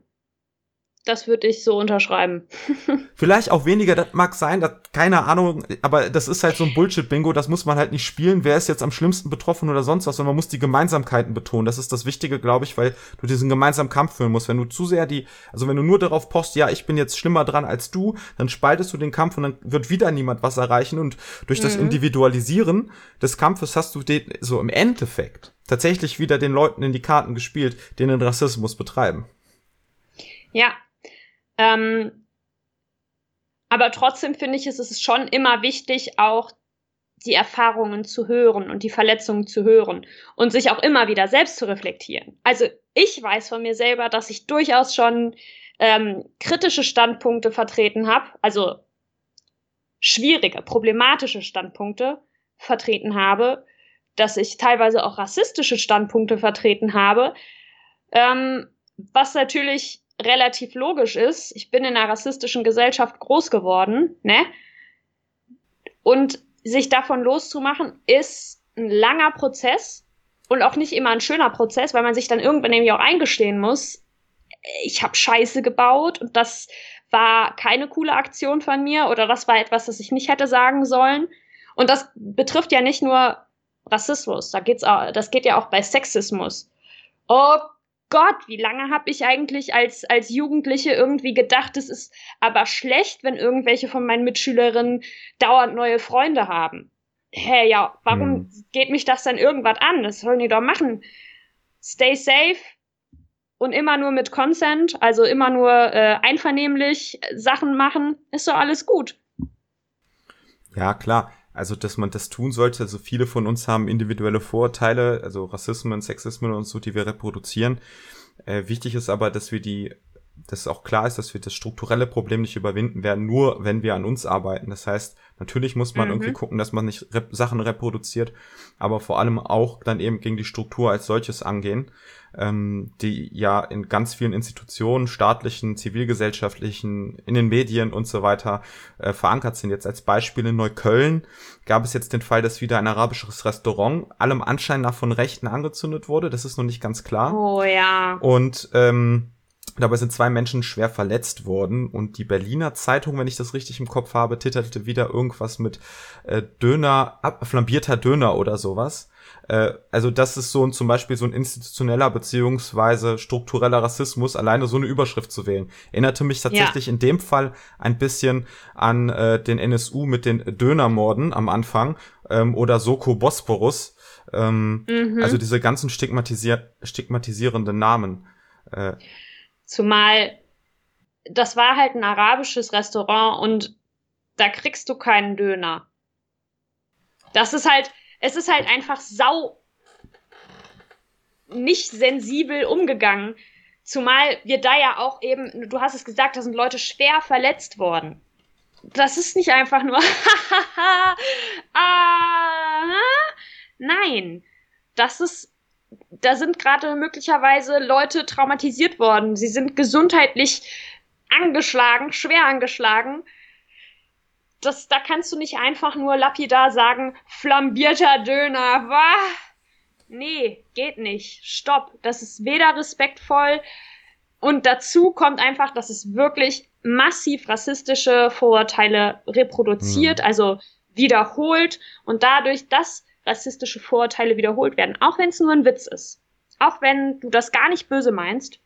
das würde ich so unterschreiben. Vielleicht auch weniger, das mag sein, das, keine Ahnung, aber das ist halt so ein Bullshit-Bingo, das muss man halt nicht spielen, wer ist jetzt am schlimmsten betroffen oder sonst was, sondern man muss die Gemeinsamkeiten betonen. Das ist das Wichtige, glaube ich, weil du diesen gemeinsamen Kampf führen musst. Wenn du zu sehr die, also wenn du nur darauf post, ja, ich bin jetzt schlimmer dran als du, dann spaltest du den Kampf und dann wird wieder niemand was erreichen und durch das mhm. Individualisieren des Kampfes hast du den, so im Endeffekt tatsächlich wieder den Leuten in die Karten gespielt, die den Rassismus betreiben. Ja, ähm, aber trotzdem finde ich, es ist schon immer wichtig, auch die Erfahrungen zu hören und die Verletzungen zu hören und sich auch immer wieder selbst zu reflektieren. Also ich weiß von mir selber, dass ich durchaus schon ähm, kritische Standpunkte vertreten habe, also schwierige, problematische Standpunkte vertreten habe, dass ich teilweise auch rassistische Standpunkte vertreten habe, ähm, was natürlich relativ logisch ist. Ich bin in einer rassistischen Gesellschaft groß geworden, ne? Und sich davon loszumachen, ist ein langer Prozess und auch nicht immer ein schöner Prozess, weil man sich dann irgendwann nämlich auch eingestehen muss, ich habe Scheiße gebaut und das war keine coole Aktion von mir oder das war etwas, das ich nicht hätte sagen sollen. Und das betrifft ja nicht nur Rassismus, da geht's auch, das geht ja auch bei Sexismus. Oh Gott, wie lange habe ich eigentlich als, als Jugendliche irgendwie gedacht, es ist aber schlecht, wenn irgendwelche von meinen Mitschülerinnen dauernd neue Freunde haben. Hä, hey, ja, warum hm. geht mich das dann irgendwas an? Das sollen die doch machen. Stay safe und immer nur mit Consent, also immer nur äh, einvernehmlich Sachen machen, ist doch alles gut. Ja, klar. Also, dass man das tun sollte. Also, viele von uns haben individuelle Vorurteile, also Rassismen, Sexismen und so, die wir reproduzieren. Äh, wichtig ist aber, dass wir die, dass auch klar ist, dass wir das strukturelle Problem nicht überwinden werden, nur wenn wir an uns arbeiten. Das heißt, natürlich muss man mhm. irgendwie gucken, dass man nicht rep Sachen reproduziert, aber vor allem auch dann eben gegen die Struktur als solches angehen ähm, die ja in ganz vielen Institutionen, staatlichen, zivilgesellschaftlichen, in den Medien und so weiter äh, verankert sind. Jetzt als Beispiel in Neukölln gab es jetzt den Fall, dass wieder ein arabisches Restaurant allem Anschein nach von Rechten angezündet wurde. Das ist noch nicht ganz klar. Oh ja. Und ähm, Dabei sind zwei Menschen schwer verletzt worden und die Berliner Zeitung, wenn ich das richtig im Kopf habe, titelte wieder irgendwas mit äh, Döner, ab, flambierter Döner oder sowas. Äh, also das ist so ein zum Beispiel so ein institutioneller beziehungsweise struktureller Rassismus, alleine so eine Überschrift zu wählen. Erinnerte mich tatsächlich ja. in dem Fall ein bisschen an äh, den NSU mit den Dönermorden am Anfang ähm, oder Soko Bosporus. Ähm, mhm. Also diese ganzen stigmatisier stigmatisierenden Namen. Äh, Zumal das war halt ein arabisches Restaurant und da kriegst du keinen Döner. Das ist halt, es ist halt einfach sau nicht sensibel umgegangen. Zumal wir da ja auch eben, du hast es gesagt, da sind Leute schwer verletzt worden. Das ist nicht einfach nur, ah, nein, das ist, da sind gerade möglicherweise Leute traumatisiert worden. Sie sind gesundheitlich angeschlagen, schwer angeschlagen das, da kannst du nicht einfach nur lapidar sagen, flambierter Döner, wah. Nee, geht nicht. Stopp. Das ist weder respektvoll und dazu kommt einfach, dass es wirklich massiv rassistische Vorurteile reproduziert, mhm. also wiederholt und dadurch, dass rassistische Vorurteile wiederholt werden, auch wenn es nur ein Witz ist, auch wenn du das gar nicht böse meinst,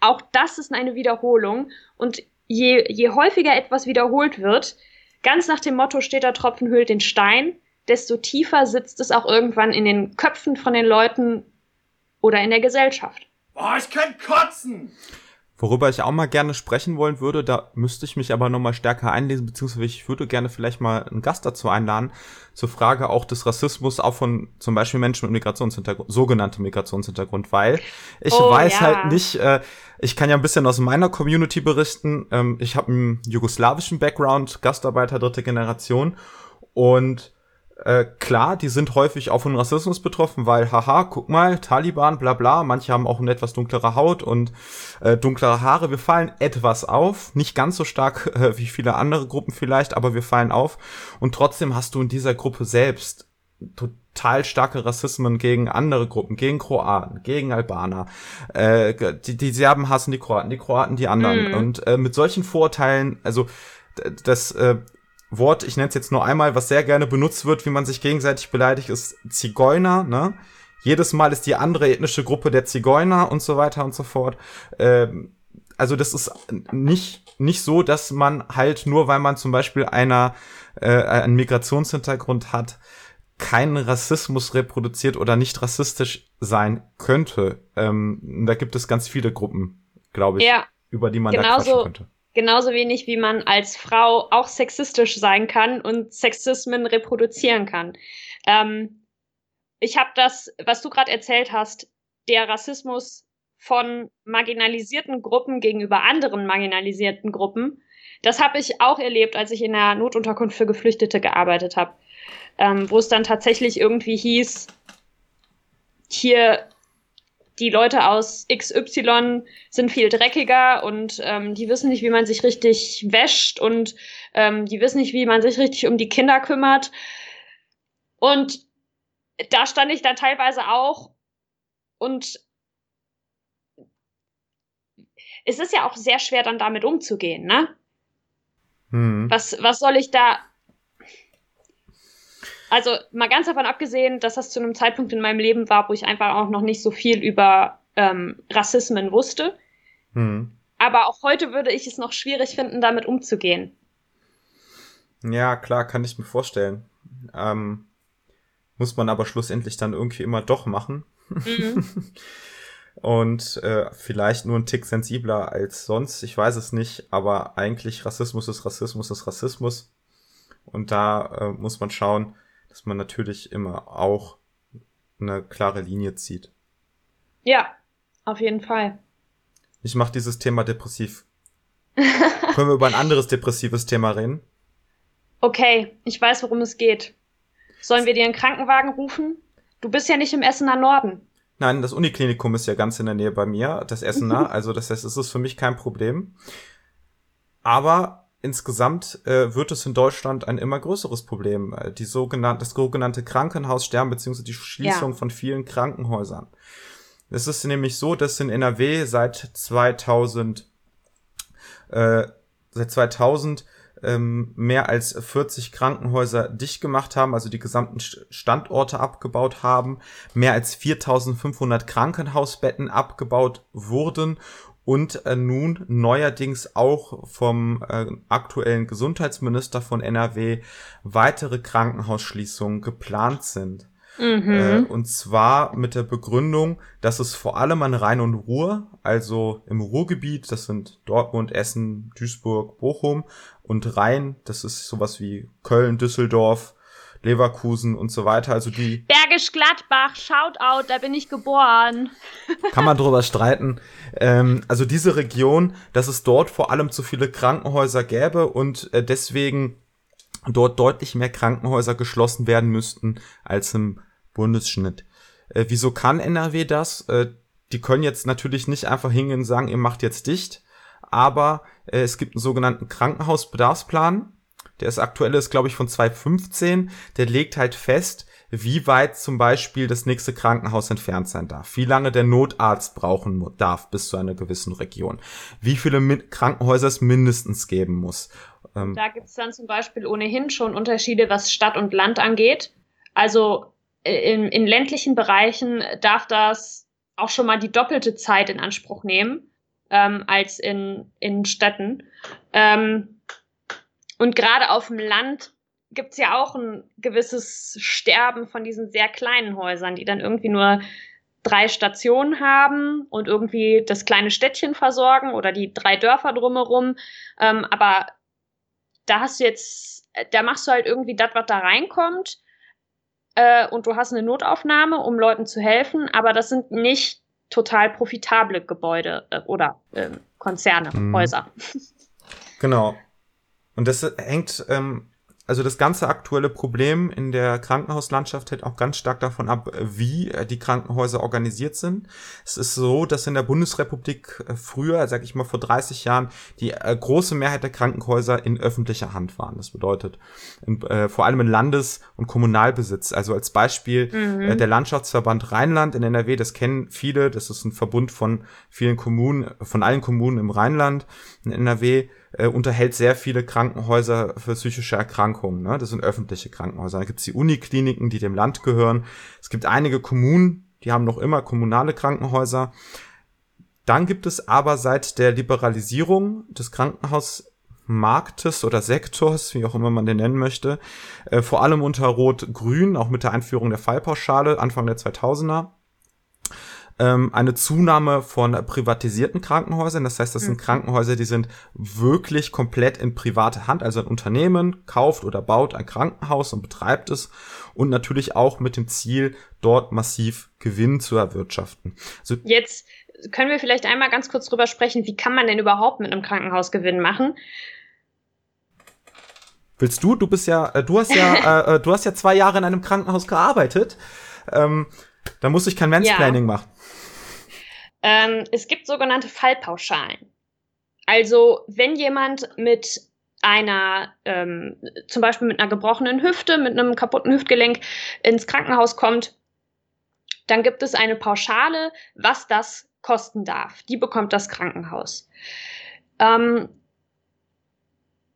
auch das ist eine Wiederholung und je, je häufiger etwas wiederholt wird, ganz nach dem Motto steht der Tropfen hüllt den Stein, desto tiefer sitzt es auch irgendwann in den Köpfen von den Leuten oder in der Gesellschaft. Boah, ich kann kotzen! Worüber ich auch mal gerne sprechen wollen würde, da müsste ich mich aber nochmal stärker einlesen, beziehungsweise ich würde gerne vielleicht mal einen Gast dazu einladen, zur Frage auch des Rassismus, auch von zum Beispiel Menschen mit Migrationshintergrund, sogenannte Migrationshintergrund, weil ich oh, weiß ja. halt nicht, äh, ich kann ja ein bisschen aus meiner Community berichten, ähm, ich habe einen jugoslawischen Background, Gastarbeiter dritte Generation und äh, klar, die sind häufig auch von Rassismus betroffen, weil, haha, guck mal, Taliban, bla bla, manche haben auch eine etwas dunklere Haut und äh, dunklere Haare. Wir fallen etwas auf, nicht ganz so stark äh, wie viele andere Gruppen vielleicht, aber wir fallen auf. Und trotzdem hast du in dieser Gruppe selbst total starke Rassismen gegen andere Gruppen, gegen Kroaten, gegen Albaner. Äh, die, die Serben hassen die Kroaten, die Kroaten die anderen. Mm. Und äh, mit solchen Vorurteilen, also das äh, Wort, ich nenne es jetzt nur einmal, was sehr gerne benutzt wird, wie man sich gegenseitig beleidigt, ist Zigeuner, ne? Jedes Mal ist die andere ethnische Gruppe der Zigeuner und so weiter und so fort. Ähm, also das ist nicht, nicht so, dass man halt nur, weil man zum Beispiel einer äh, einen Migrationshintergrund hat, keinen Rassismus reproduziert oder nicht rassistisch sein könnte. Ähm, da gibt es ganz viele Gruppen, glaube ich, ja, über die man da quatschen könnte. Genauso wenig wie man als Frau auch sexistisch sein kann und Sexismen reproduzieren kann. Ähm, ich habe das, was du gerade erzählt hast, der Rassismus von marginalisierten Gruppen gegenüber anderen marginalisierten Gruppen, das habe ich auch erlebt, als ich in der Notunterkunft für Geflüchtete gearbeitet habe, ähm, wo es dann tatsächlich irgendwie hieß, hier die Leute aus XY sind viel dreckiger und ähm, die wissen nicht, wie man sich richtig wäscht und ähm, die wissen nicht, wie man sich richtig um die Kinder kümmert. Und da stand ich dann teilweise auch und es ist ja auch sehr schwer, dann damit umzugehen, ne? Hm. Was, was soll ich da also mal ganz davon abgesehen, dass das zu einem Zeitpunkt in meinem Leben war, wo ich einfach auch noch nicht so viel über ähm, Rassismen wusste. Hm. Aber auch heute würde ich es noch schwierig finden, damit umzugehen. Ja, klar, kann ich mir vorstellen. Ähm, muss man aber schlussendlich dann irgendwie immer doch machen. Mhm. Und äh, vielleicht nur ein Tick sensibler als sonst, ich weiß es nicht, aber eigentlich Rassismus ist Rassismus ist Rassismus. Und da äh, muss man schauen, dass man natürlich immer auch eine klare Linie zieht. Ja, auf jeden Fall. Ich mache dieses Thema depressiv. Können wir über ein anderes depressives Thema reden? Okay, ich weiß, worum es geht. Sollen wir dir einen Krankenwagen rufen? Du bist ja nicht im Essener Norden. Nein, das Uniklinikum ist ja ganz in der Nähe bei mir, das Essener. also das heißt, es ist für mich kein Problem. Aber insgesamt äh, wird es in Deutschland ein immer größeres Problem. Äh, die sogenannte, das sogenannte Krankenhaussterben beziehungsweise die Schließung ja. von vielen Krankenhäusern. Es ist nämlich so, dass in NRW seit 2000 äh, seit 2000 ähm, mehr als 40 Krankenhäuser dicht gemacht haben, also die gesamten Standorte abgebaut haben, mehr als 4500 Krankenhausbetten abgebaut wurden und äh, nun neuerdings auch vom äh, aktuellen Gesundheitsminister von NRW weitere Krankenhausschließungen geplant sind. Mhm. Äh, und zwar mit der Begründung, dass es vor allem an Rhein und Ruhr, also im Ruhrgebiet, das sind Dortmund, Essen, Duisburg, Bochum und Rhein, das ist sowas wie Köln, Düsseldorf, Leverkusen und so weiter. Also die. Bergisch Gladbach, Shoutout, da bin ich geboren. Kann man drüber streiten. Ähm, also diese Region, dass es dort vor allem zu viele Krankenhäuser gäbe und äh, deswegen dort deutlich mehr Krankenhäuser geschlossen werden müssten als im Bundesschnitt. Äh, wieso kann NRW das? Äh, die können jetzt natürlich nicht einfach hingehen und sagen, ihr macht jetzt dicht, aber äh, es gibt einen sogenannten Krankenhausbedarfsplan. Der ist aktuell, ist glaube ich von 2015. Der legt halt fest, wie weit zum Beispiel das nächste Krankenhaus entfernt sein darf, wie lange der Notarzt brauchen darf bis zu einer gewissen Region, wie viele Krankenhäuser es mindestens geben muss. Ähm, da gibt es dann zum Beispiel ohnehin schon Unterschiede, was Stadt und Land angeht. Also in, in ländlichen Bereichen darf das auch schon mal die doppelte Zeit in Anspruch nehmen ähm, als in, in Städten. Ähm, und gerade auf dem Land gibt es ja auch ein gewisses Sterben von diesen sehr kleinen Häusern, die dann irgendwie nur drei Stationen haben und irgendwie das kleine Städtchen versorgen oder die drei Dörfer drumherum. Ähm, aber da hast du jetzt, da machst du halt irgendwie das, was da reinkommt äh, und du hast eine Notaufnahme, um Leuten zu helfen, aber das sind nicht total profitable Gebäude äh, oder äh, Konzerne, mhm. Häuser. Genau. Und das hängt ähm, also das ganze aktuelle Problem in der Krankenhauslandschaft hängt auch ganz stark davon ab, wie äh, die Krankenhäuser organisiert sind. Es ist so, dass in der Bundesrepublik äh, früher, sag ich mal vor 30 Jahren, die äh, große Mehrheit der Krankenhäuser in öffentlicher Hand waren. Das bedeutet in, äh, vor allem in Landes- und Kommunalbesitz. Also als Beispiel mhm. äh, der Landschaftsverband Rheinland in NRW, das kennen viele, das ist ein Verbund von vielen Kommunen, von allen Kommunen im Rheinland in NRW äh, unterhält sehr viele Krankenhäuser für psychische Erkrankungen. Ne? Das sind öffentliche Krankenhäuser. Da gibt es die Unikliniken, die dem Land gehören. Es gibt einige Kommunen, die haben noch immer kommunale Krankenhäuser. Dann gibt es aber seit der Liberalisierung des Krankenhausmarktes oder Sektors, wie auch immer man den nennen möchte, äh, vor allem unter Rot-Grün, auch mit der Einführung der Fallpauschale Anfang der 2000er, ähm, eine Zunahme von privatisierten Krankenhäusern. Das heißt, das sind mhm. Krankenhäuser, die sind wirklich komplett in private Hand. Also ein Unternehmen kauft oder baut ein Krankenhaus und betreibt es und natürlich auch mit dem Ziel, dort massiv Gewinn zu erwirtschaften. Also Jetzt können wir vielleicht einmal ganz kurz drüber sprechen, wie kann man denn überhaupt mit einem Krankenhaus Gewinn machen? Willst du? Du bist ja, äh, du hast ja, äh, äh, du hast ja zwei Jahre in einem Krankenhaus gearbeitet. Ähm, da muss ich kein Mansplaining ja. machen. Ähm, es gibt sogenannte Fallpauschalen. Also wenn jemand mit einer, ähm, zum Beispiel mit einer gebrochenen Hüfte, mit einem kaputten Hüftgelenk ins Krankenhaus kommt, dann gibt es eine Pauschale, was das kosten darf. Die bekommt das Krankenhaus. Ähm,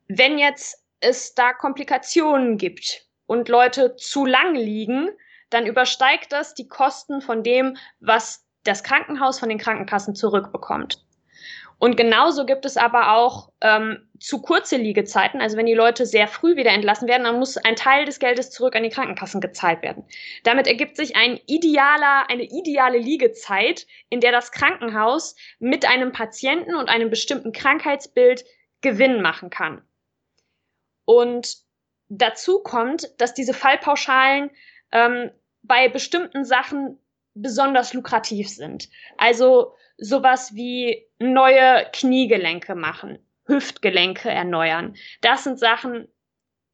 wenn jetzt es da Komplikationen gibt und Leute zu lang liegen, dann übersteigt das die Kosten von dem, was das Krankenhaus von den Krankenkassen zurückbekommt. Und genauso gibt es aber auch ähm, zu kurze Liegezeiten. Also wenn die Leute sehr früh wieder entlassen werden, dann muss ein Teil des Geldes zurück an die Krankenkassen gezahlt werden. Damit ergibt sich ein idealer, eine ideale Liegezeit, in der das Krankenhaus mit einem Patienten und einem bestimmten Krankheitsbild Gewinn machen kann. Und dazu kommt, dass diese Fallpauschalen ähm, bei bestimmten Sachen besonders lukrativ sind. Also sowas wie neue Kniegelenke machen, Hüftgelenke erneuern. Das sind Sachen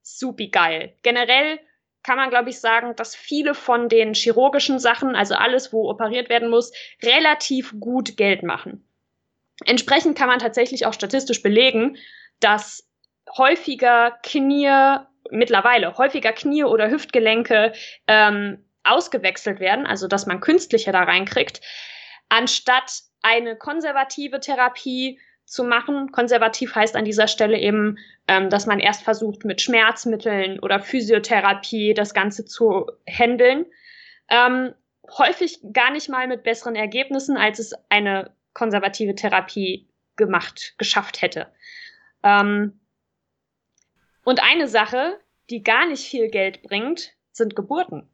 supi geil. Generell kann man, glaube ich, sagen, dass viele von den chirurgischen Sachen, also alles, wo operiert werden muss, relativ gut Geld machen. Entsprechend kann man tatsächlich auch statistisch belegen, dass häufiger Knie, mittlerweile häufiger Knie oder Hüftgelenke ähm, ausgewechselt werden, also dass man künstliche da reinkriegt, anstatt eine konservative Therapie zu machen. Konservativ heißt an dieser Stelle eben, ähm, dass man erst versucht, mit Schmerzmitteln oder Physiotherapie das Ganze zu handeln. Ähm, häufig gar nicht mal mit besseren Ergebnissen, als es eine konservative Therapie gemacht, geschafft hätte. Ähm, und eine Sache, die gar nicht viel Geld bringt, sind Geburten.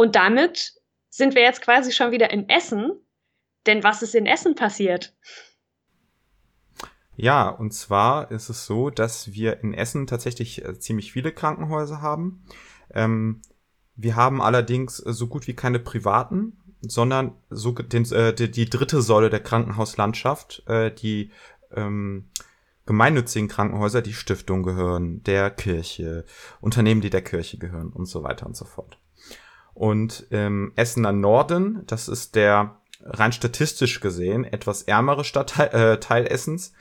Und damit sind wir jetzt quasi schon wieder in Essen. Denn was ist in Essen passiert? Ja, und zwar ist es so, dass wir in Essen tatsächlich äh, ziemlich viele Krankenhäuser haben. Ähm, wir haben allerdings äh, so gut wie keine privaten, sondern so den, äh, die, die, dritte Säule der Krankenhauslandschaft, äh, die ähm, gemeinnützigen Krankenhäuser, die Stiftung gehören, der Kirche, Unternehmen, die der Kirche gehören und so weiter und so fort. Und ähm, Essener Norden, das ist der rein statistisch gesehen etwas ärmere Stadtteil äh, Teil Essens,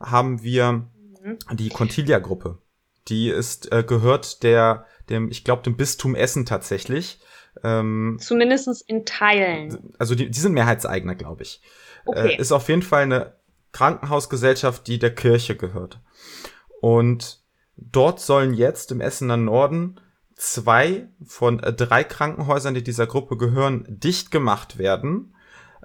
haben wir mhm. die Contilia-Gruppe. Die ist äh, gehört der dem ich glaube dem Bistum Essen tatsächlich. Ähm, Zumindestens in Teilen. Also die, die sind Mehrheitseigner, glaube ich. Okay. Äh, ist auf jeden Fall eine Krankenhausgesellschaft, die der Kirche gehört. Und dort sollen jetzt im Essener Norden zwei von äh, drei Krankenhäusern, die dieser Gruppe gehören, dicht gemacht werden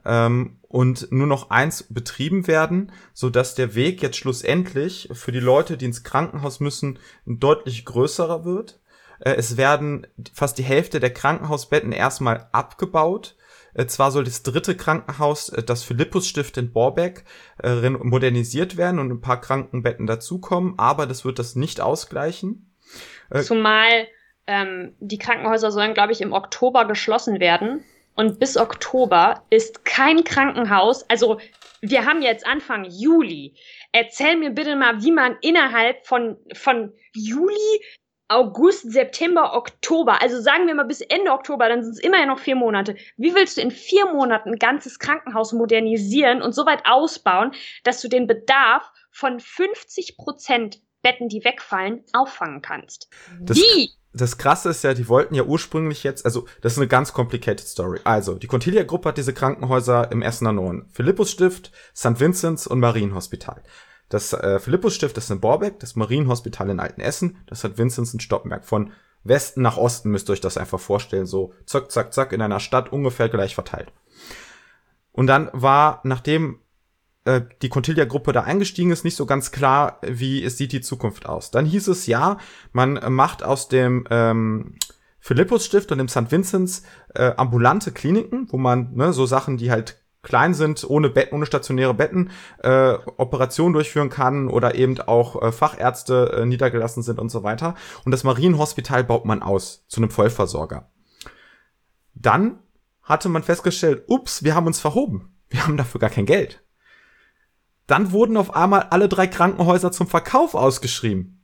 ähm, und nur noch eins betrieben werden, so dass der Weg jetzt schlussendlich für die Leute, die ins Krankenhaus müssen, deutlich größerer wird. Äh, es werden fast die Hälfte der Krankenhausbetten erstmal abgebaut. Äh, zwar soll das dritte Krankenhaus, äh, das Philippus-Stift in Borbeck, modernisiert werden und ein paar Krankenbetten dazukommen, aber das wird das nicht ausgleichen. Zumal ähm, die Krankenhäuser sollen, glaube ich, im Oktober geschlossen werden. Und bis Oktober ist kein Krankenhaus, also wir haben jetzt Anfang Juli. Erzähl mir bitte mal, wie man innerhalb von, von Juli, August, September, Oktober, also sagen wir mal bis Ende Oktober, dann sind es immerhin noch vier Monate. Wie willst du in vier Monaten ein ganzes Krankenhaus modernisieren und so weit ausbauen, dass du den Bedarf von 50 Prozent Betten, die wegfallen, auffangen kannst? Das wie? Das Krasse ist ja, die wollten ja ursprünglich jetzt, also das ist eine ganz complicated Story. Also, die Contilia-Gruppe hat diese Krankenhäuser im Essener Norden. Philippus-Stift, St. Vincents und Marienhospital. Das äh, Philippus-Stift ist in Borbeck, das Marienhospital in Altenessen, das St. Vincents in Stoppenberg. Von Westen nach Osten müsst ihr euch das einfach vorstellen, so zack, zack, zack, in einer Stadt ungefähr gleich verteilt. Und dann war, nachdem äh, die Contilia-Gruppe da eingestiegen ist, nicht so ganz klar, wie sieht die Zukunft aus. Dann hieß es ja, man macht aus dem ähm, Philippus-Stift und dem St. Vincents äh, ambulante Kliniken, wo man ne, so Sachen, die halt klein sind, ohne Betten, ohne stationäre Betten, äh, Operationen durchführen kann oder eben auch äh, Fachärzte äh, niedergelassen sind und so weiter. Und das Marienhospital baut man aus zu einem Vollversorger. Dann hatte man festgestellt, ups, wir haben uns verhoben. Wir haben dafür gar kein Geld. Dann wurden auf einmal alle drei Krankenhäuser zum Verkauf ausgeschrieben.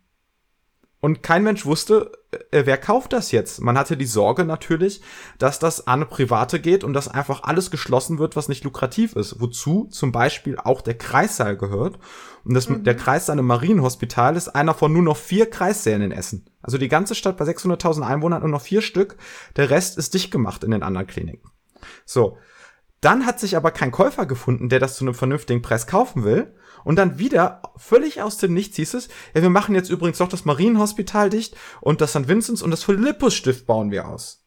Und kein Mensch wusste, äh, wer kauft das jetzt. Man hatte die Sorge natürlich, dass das an Private geht und dass einfach alles geschlossen wird, was nicht lukrativ ist. Wozu zum Beispiel auch der Kreissaal gehört. Und das, mhm. der Kreissaal im Marienhospital ist einer von nur noch vier Kreissälen in Essen. Also die ganze Stadt bei 600.000 Einwohnern nur noch vier Stück. Der Rest ist dicht gemacht in den anderen Kliniken. So. Dann hat sich aber kein Käufer gefunden, der das zu einem vernünftigen Preis kaufen will. Und dann wieder, völlig aus dem Nichts hieß es, ja, wir machen jetzt übrigens doch das Marienhospital dicht und das St. Vincents und das Philippus-Stift bauen wir aus.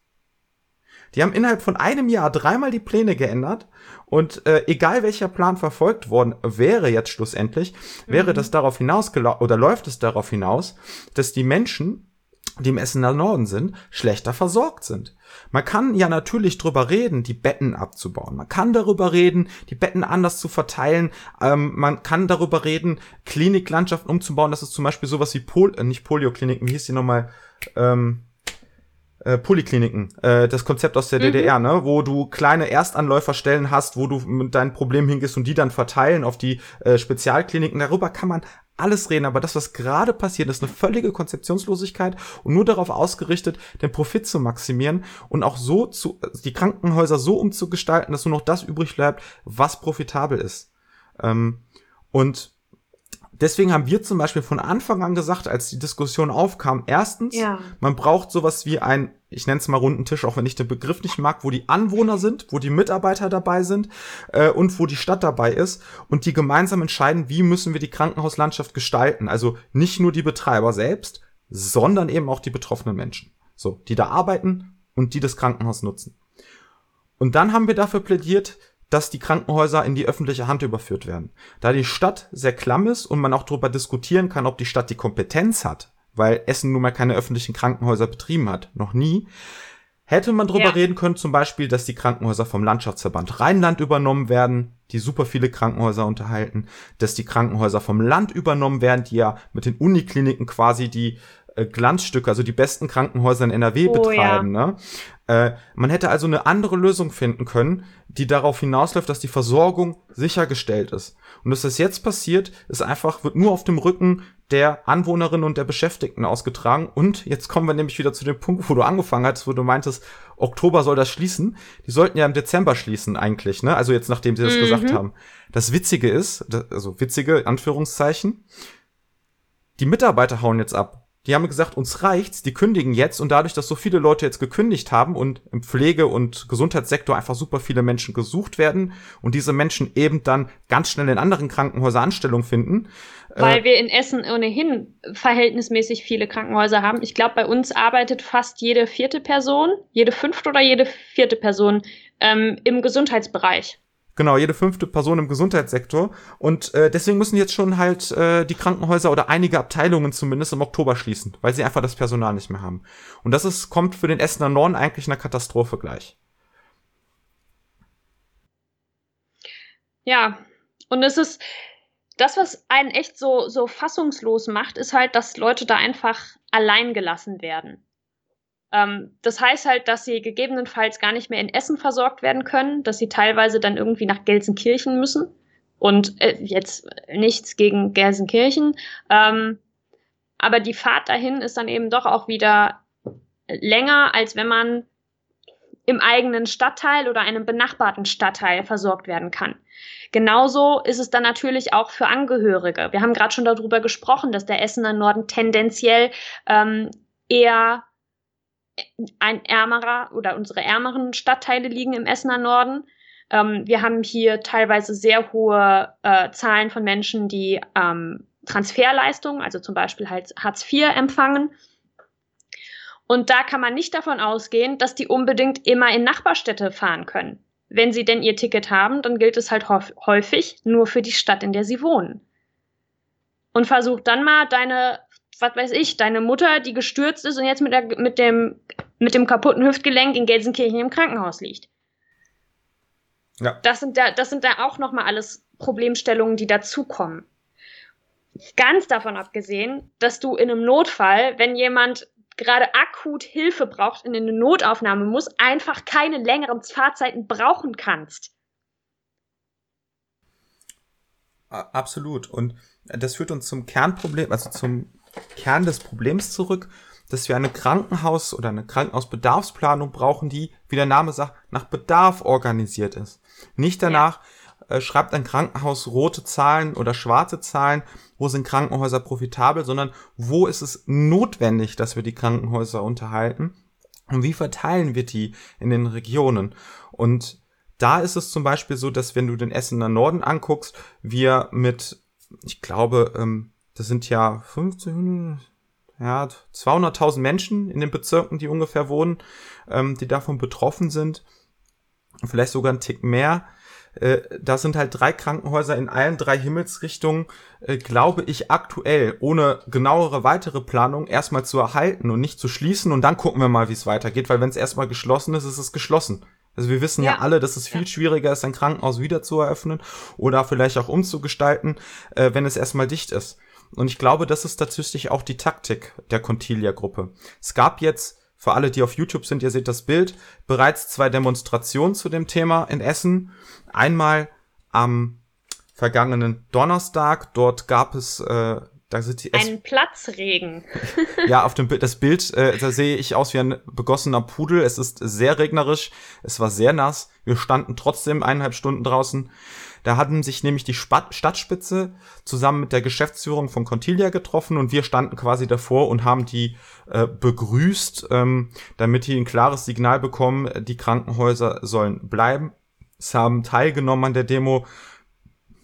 Die haben innerhalb von einem Jahr dreimal die Pläne geändert und äh, egal welcher Plan verfolgt worden wäre jetzt schlussendlich, wäre mhm. das darauf hinaus oder läuft es darauf hinaus, dass die Menschen, die im Essener Norden sind, schlechter versorgt sind. Man kann ja natürlich drüber reden, die Betten abzubauen. Man kann darüber reden, die Betten anders zu verteilen. Ähm, man kann darüber reden, Kliniklandschaften umzubauen. Das ist zum Beispiel sowas wie Pol äh, nicht Poliokliniken, wie hieß die nochmal? Ähm, äh, Polikliniken, äh, das Konzept aus der mhm. DDR, ne, wo du kleine Erstanläuferstellen hast, wo du mit deinem Problem hingehst und die dann verteilen auf die äh, Spezialkliniken. Darüber kann man alles reden, aber das, was gerade passiert, ist eine völlige Konzeptionslosigkeit und nur darauf ausgerichtet, den Profit zu maximieren und auch so zu, die Krankenhäuser so umzugestalten, dass nur noch das übrig bleibt, was profitabel ist. Ähm, und deswegen haben wir zum Beispiel von Anfang an gesagt, als die Diskussion aufkam, erstens, ja. man braucht sowas wie ein, ich nenne es mal runden Tisch, auch wenn ich den Begriff nicht mag, wo die Anwohner sind, wo die Mitarbeiter dabei sind äh, und wo die Stadt dabei ist und die gemeinsam entscheiden, wie müssen wir die Krankenhauslandschaft gestalten. Also nicht nur die Betreiber selbst, sondern eben auch die betroffenen Menschen. So, die da arbeiten und die das Krankenhaus nutzen. Und dann haben wir dafür plädiert, dass die Krankenhäuser in die öffentliche Hand überführt werden. Da die Stadt sehr klamm ist und man auch darüber diskutieren kann, ob die Stadt die Kompetenz hat, weil Essen nun mal keine öffentlichen Krankenhäuser betrieben hat, noch nie, hätte man darüber ja. reden können, zum Beispiel, dass die Krankenhäuser vom Landschaftsverband Rheinland übernommen werden, die super viele Krankenhäuser unterhalten, dass die Krankenhäuser vom Land übernommen werden, die ja mit den Unikliniken quasi die äh, Glanzstücke, also die besten Krankenhäuser in NRW oh, betreiben. Ja. Ne? Äh, man hätte also eine andere Lösung finden können, die darauf hinausläuft, dass die Versorgung sichergestellt ist. Und dass das jetzt passiert, ist einfach, wird nur auf dem Rücken der Anwohnerinnen und der Beschäftigten ausgetragen. Und jetzt kommen wir nämlich wieder zu dem Punkt, wo du angefangen hast, wo du meintest, Oktober soll das schließen. Die sollten ja im Dezember schließen eigentlich, ne? Also jetzt, nachdem sie das mhm. gesagt haben. Das Witzige ist, also witzige Anführungszeichen, die Mitarbeiter hauen jetzt ab. Die haben gesagt, uns reicht's, die kündigen jetzt und dadurch, dass so viele Leute jetzt gekündigt haben und im Pflege- und Gesundheitssektor einfach super viele Menschen gesucht werden und diese Menschen eben dann ganz schnell in anderen Krankenhäusern Anstellung finden. Weil äh, wir in Essen ohnehin verhältnismäßig viele Krankenhäuser haben. Ich glaube, bei uns arbeitet fast jede vierte Person, jede fünfte oder jede vierte Person ähm, im Gesundheitsbereich. Genau, jede fünfte Person im Gesundheitssektor. Und äh, deswegen müssen jetzt schon halt äh, die Krankenhäuser oder einige Abteilungen zumindest im Oktober schließen, weil sie einfach das Personal nicht mehr haben. Und das ist, kommt für den Essener Norden eigentlich einer Katastrophe gleich. Ja, und es ist das, was einen echt so, so fassungslos macht, ist halt, dass Leute da einfach allein gelassen werden. Ähm, das heißt halt, dass sie gegebenenfalls gar nicht mehr in Essen versorgt werden können, dass sie teilweise dann irgendwie nach Gelsenkirchen müssen. Und äh, jetzt nichts gegen Gelsenkirchen. Ähm, aber die Fahrt dahin ist dann eben doch auch wieder länger, als wenn man im eigenen Stadtteil oder einem benachbarten Stadtteil versorgt werden kann. Genauso ist es dann natürlich auch für Angehörige. Wir haben gerade schon darüber gesprochen, dass der Essener Norden tendenziell ähm, eher ein ärmerer oder unsere ärmeren Stadtteile liegen im Essener Norden. Ähm, wir haben hier teilweise sehr hohe äh, Zahlen von Menschen, die ähm, Transferleistungen, also zum Beispiel halt Hartz IV empfangen. Und da kann man nicht davon ausgehen, dass die unbedingt immer in Nachbarstädte fahren können. Wenn sie denn ihr Ticket haben, dann gilt es halt häufig nur für die Stadt, in der sie wohnen. Und versuch dann mal deine was weiß ich, deine Mutter, die gestürzt ist und jetzt mit, der, mit, dem, mit dem kaputten Hüftgelenk in Gelsenkirchen im Krankenhaus liegt. Ja. Das sind da, das sind da auch nochmal alles Problemstellungen, die dazukommen. Ganz davon abgesehen, dass du in einem Notfall, wenn jemand gerade akut Hilfe braucht, in eine Notaufnahme muss, einfach keine längeren Fahrzeiten brauchen kannst. Absolut. Und das führt uns zum Kernproblem, also zum Kern des Problems zurück, dass wir eine Krankenhaus- oder eine Krankenhausbedarfsplanung brauchen, die, wie der Name sagt, nach Bedarf organisiert ist. Nicht danach, ja. äh, schreibt ein Krankenhaus rote Zahlen oder schwarze Zahlen, wo sind Krankenhäuser profitabel, sondern wo ist es notwendig, dass wir die Krankenhäuser unterhalten und wie verteilen wir die in den Regionen. Und da ist es zum Beispiel so, dass wenn du den Essener Norden anguckst, wir mit, ich glaube, ähm, das sind ja 15, ja, 200.000 Menschen in den Bezirken, die ungefähr wohnen, ähm, die davon betroffen sind. Vielleicht sogar ein Tick mehr. Äh, da sind halt drei Krankenhäuser in allen drei Himmelsrichtungen, äh, glaube ich, aktuell, ohne genauere weitere Planung, erstmal zu erhalten und nicht zu schließen und dann gucken wir mal, wie es weitergeht, weil wenn es erstmal geschlossen ist, ist es geschlossen. Also wir wissen ja, ja alle, dass es viel ja. schwieriger ist, ein Krankenhaus wieder zu eröffnen oder vielleicht auch umzugestalten, äh, wenn es erstmal dicht ist. Und ich glaube, das ist tatsächlich auch die Taktik der Contilia-Gruppe. Es gab jetzt, für alle, die auf YouTube sind, ihr seht das Bild, bereits zwei Demonstrationen zu dem Thema in Essen. Einmal am vergangenen Donnerstag. Dort gab es äh, da sind die ein Platzregen. ja, auf dem Bild, das Bild, äh, da sehe ich aus wie ein begossener Pudel. Es ist sehr regnerisch, es war sehr nass. Wir standen trotzdem eineinhalb Stunden draußen. Da hatten sich nämlich die Stadtspitze zusammen mit der Geschäftsführung von Contilia getroffen und wir standen quasi davor und haben die äh, begrüßt, ähm, damit die ein klares Signal bekommen, die Krankenhäuser sollen bleiben. Es haben teilgenommen an der Demo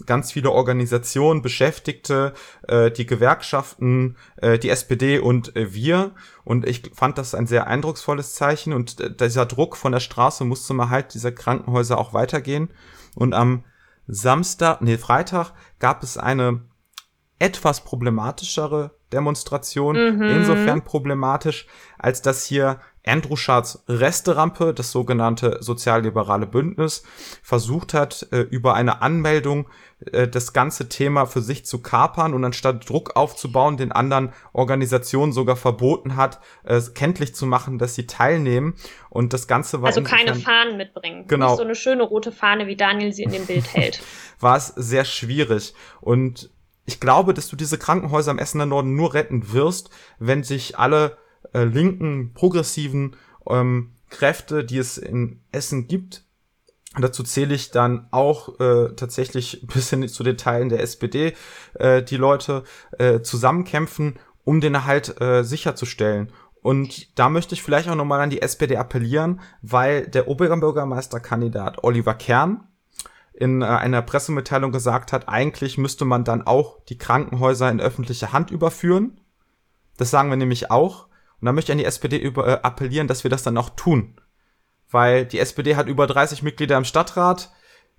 ganz viele Organisationen, Beschäftigte, äh, die Gewerkschaften, äh, die SPD und äh, wir. Und ich fand das ein sehr eindrucksvolles Zeichen. Und äh, dieser Druck von der Straße musste mal halt dieser Krankenhäuser auch weitergehen. Und am Samstag, nee, Freitag gab es eine etwas problematischere Demonstration. Mhm. Insofern problematisch, als dass hier Andrew Schards Resterampe, das sogenannte sozialliberale Bündnis, versucht hat, äh, über eine Anmeldung äh, das ganze Thema für sich zu kapern und anstatt Druck aufzubauen, den anderen Organisationen sogar verboten hat, äh, kenntlich zu machen, dass sie teilnehmen. Und das Ganze war. Also keine Fahnen mitbringen. Genau. Nicht so eine schöne rote Fahne, wie Daniel sie in dem Bild hält. war es sehr schwierig. Und ich glaube, dass du diese Krankenhäuser im Essener Norden nur retten wirst, wenn sich alle äh, linken, progressiven ähm, Kräfte, die es in Essen gibt, Dazu zähle ich dann auch äh, tatsächlich bis hin zu den Teilen der SPD, äh, die Leute äh, zusammenkämpfen, um den Erhalt äh, sicherzustellen. Und da möchte ich vielleicht auch nochmal an die SPD appellieren, weil der Oberbürgermeisterkandidat Oliver Kern in äh, einer Pressemitteilung gesagt hat, eigentlich müsste man dann auch die Krankenhäuser in öffentliche Hand überführen. Das sagen wir nämlich auch. Und da möchte ich an die SPD über, äh, appellieren, dass wir das dann auch tun. Weil die SPD hat über 30 Mitglieder im Stadtrat.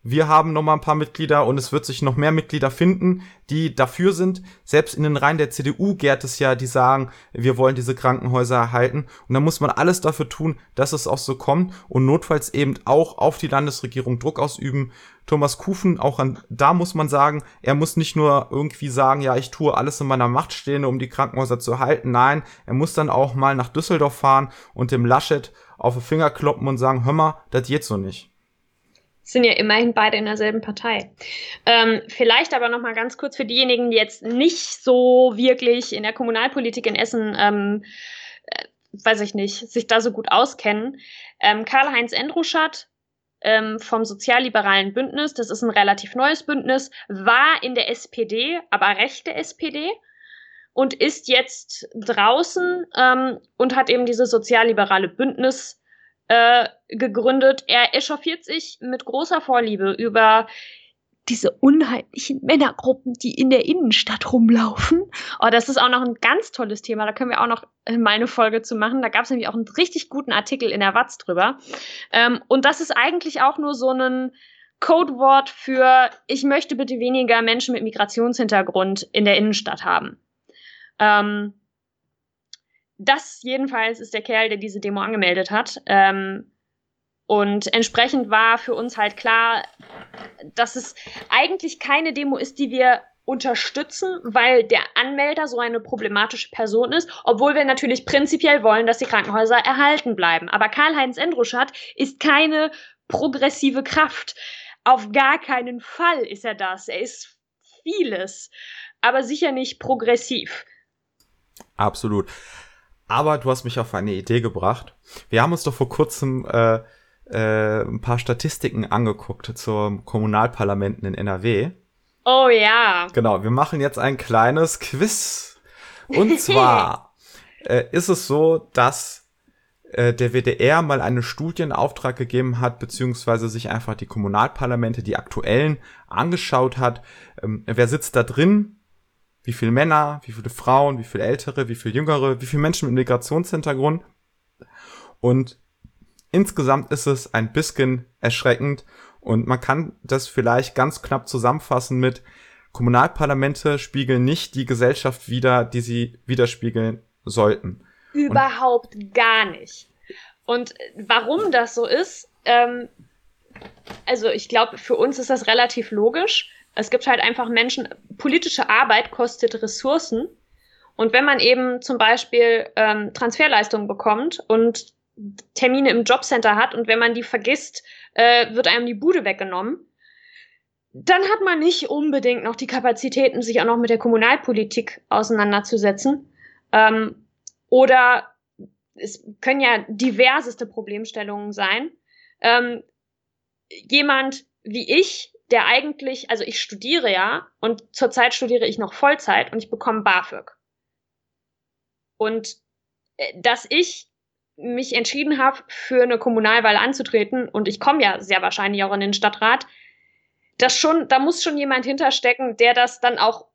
Wir haben noch mal ein paar Mitglieder und es wird sich noch mehr Mitglieder finden, die dafür sind. Selbst in den Reihen der CDU gärt es ja, die sagen, wir wollen diese Krankenhäuser erhalten. Und da muss man alles dafür tun, dass es auch so kommt und notfalls eben auch auf die Landesregierung Druck ausüben. Thomas Kufen, auch an, da muss man sagen, er muss nicht nur irgendwie sagen, ja, ich tue alles in meiner Macht Stehende, um die Krankenhäuser zu erhalten. Nein, er muss dann auch mal nach Düsseldorf fahren und dem Laschet auf den Finger kloppen und sagen, hör mal, das geht so nicht sind ja immerhin beide in derselben Partei. Ähm, vielleicht aber noch mal ganz kurz für diejenigen, die jetzt nicht so wirklich in der Kommunalpolitik in Essen, ähm, äh, weiß ich nicht, sich da so gut auskennen. Ähm, Karl-Heinz Endruschat ähm, vom Sozialliberalen Bündnis, das ist ein relativ neues Bündnis, war in der SPD, aber rechte SPD und ist jetzt draußen ähm, und hat eben dieses sozialliberale Bündnis äh, gegründet. Er echauffiert sich mit großer Vorliebe über diese unheimlichen Männergruppen, die in der Innenstadt rumlaufen. Oh, das ist auch noch ein ganz tolles Thema. Da können wir auch noch mal eine Folge zu machen. Da gab es nämlich auch einen richtig guten Artikel in der Watz drüber. Ähm, und das ist eigentlich auch nur so ein Codewort für ich möchte bitte weniger Menschen mit Migrationshintergrund in der Innenstadt haben. Ähm, das jedenfalls ist der Kerl, der diese Demo angemeldet hat. Ähm, und entsprechend war für uns halt klar, dass es eigentlich keine Demo ist, die wir unterstützen, weil der Anmelder so eine problematische Person ist, obwohl wir natürlich prinzipiell wollen, dass die Krankenhäuser erhalten bleiben. Aber Karl-Heinz Endruschat ist keine progressive Kraft. Auf gar keinen Fall ist er das. Er ist vieles, aber sicher nicht progressiv. Absolut. Aber du hast mich auf eine Idee gebracht. Wir haben uns doch vor kurzem äh, äh, ein paar Statistiken angeguckt zur Kommunalparlamenten in NRW. Oh ja. Genau, wir machen jetzt ein kleines Quiz. Und zwar äh, ist es so, dass äh, der WDR mal eine Studie in Auftrag gegeben hat, beziehungsweise sich einfach die Kommunalparlamente, die aktuellen, angeschaut hat. Ähm, wer sitzt da drin? Wie viele Männer, wie viele Frauen, wie viele Ältere, wie viele Jüngere, wie viele Menschen mit Migrationshintergrund. Und insgesamt ist es ein bisschen erschreckend und man kann das vielleicht ganz knapp zusammenfassen mit Kommunalparlamente spiegeln nicht die Gesellschaft wider, die sie widerspiegeln sollten. Überhaupt und gar nicht. Und warum das so ist, ähm, also ich glaube, für uns ist das relativ logisch. Es gibt halt einfach Menschen, politische Arbeit kostet Ressourcen. Und wenn man eben zum Beispiel ähm, Transferleistungen bekommt und Termine im Jobcenter hat und wenn man die vergisst, äh, wird einem die Bude weggenommen, dann hat man nicht unbedingt noch die Kapazitäten, sich auch noch mit der Kommunalpolitik auseinanderzusetzen. Ähm, oder es können ja diverseste Problemstellungen sein. Ähm, jemand wie ich, der eigentlich, also ich studiere ja und zurzeit studiere ich noch Vollzeit und ich bekomme BAföG. Und äh, dass ich mich entschieden habe, für eine Kommunalwahl anzutreten und ich komme ja sehr wahrscheinlich auch in den Stadtrat, das schon, da muss schon jemand hinterstecken, der das dann auch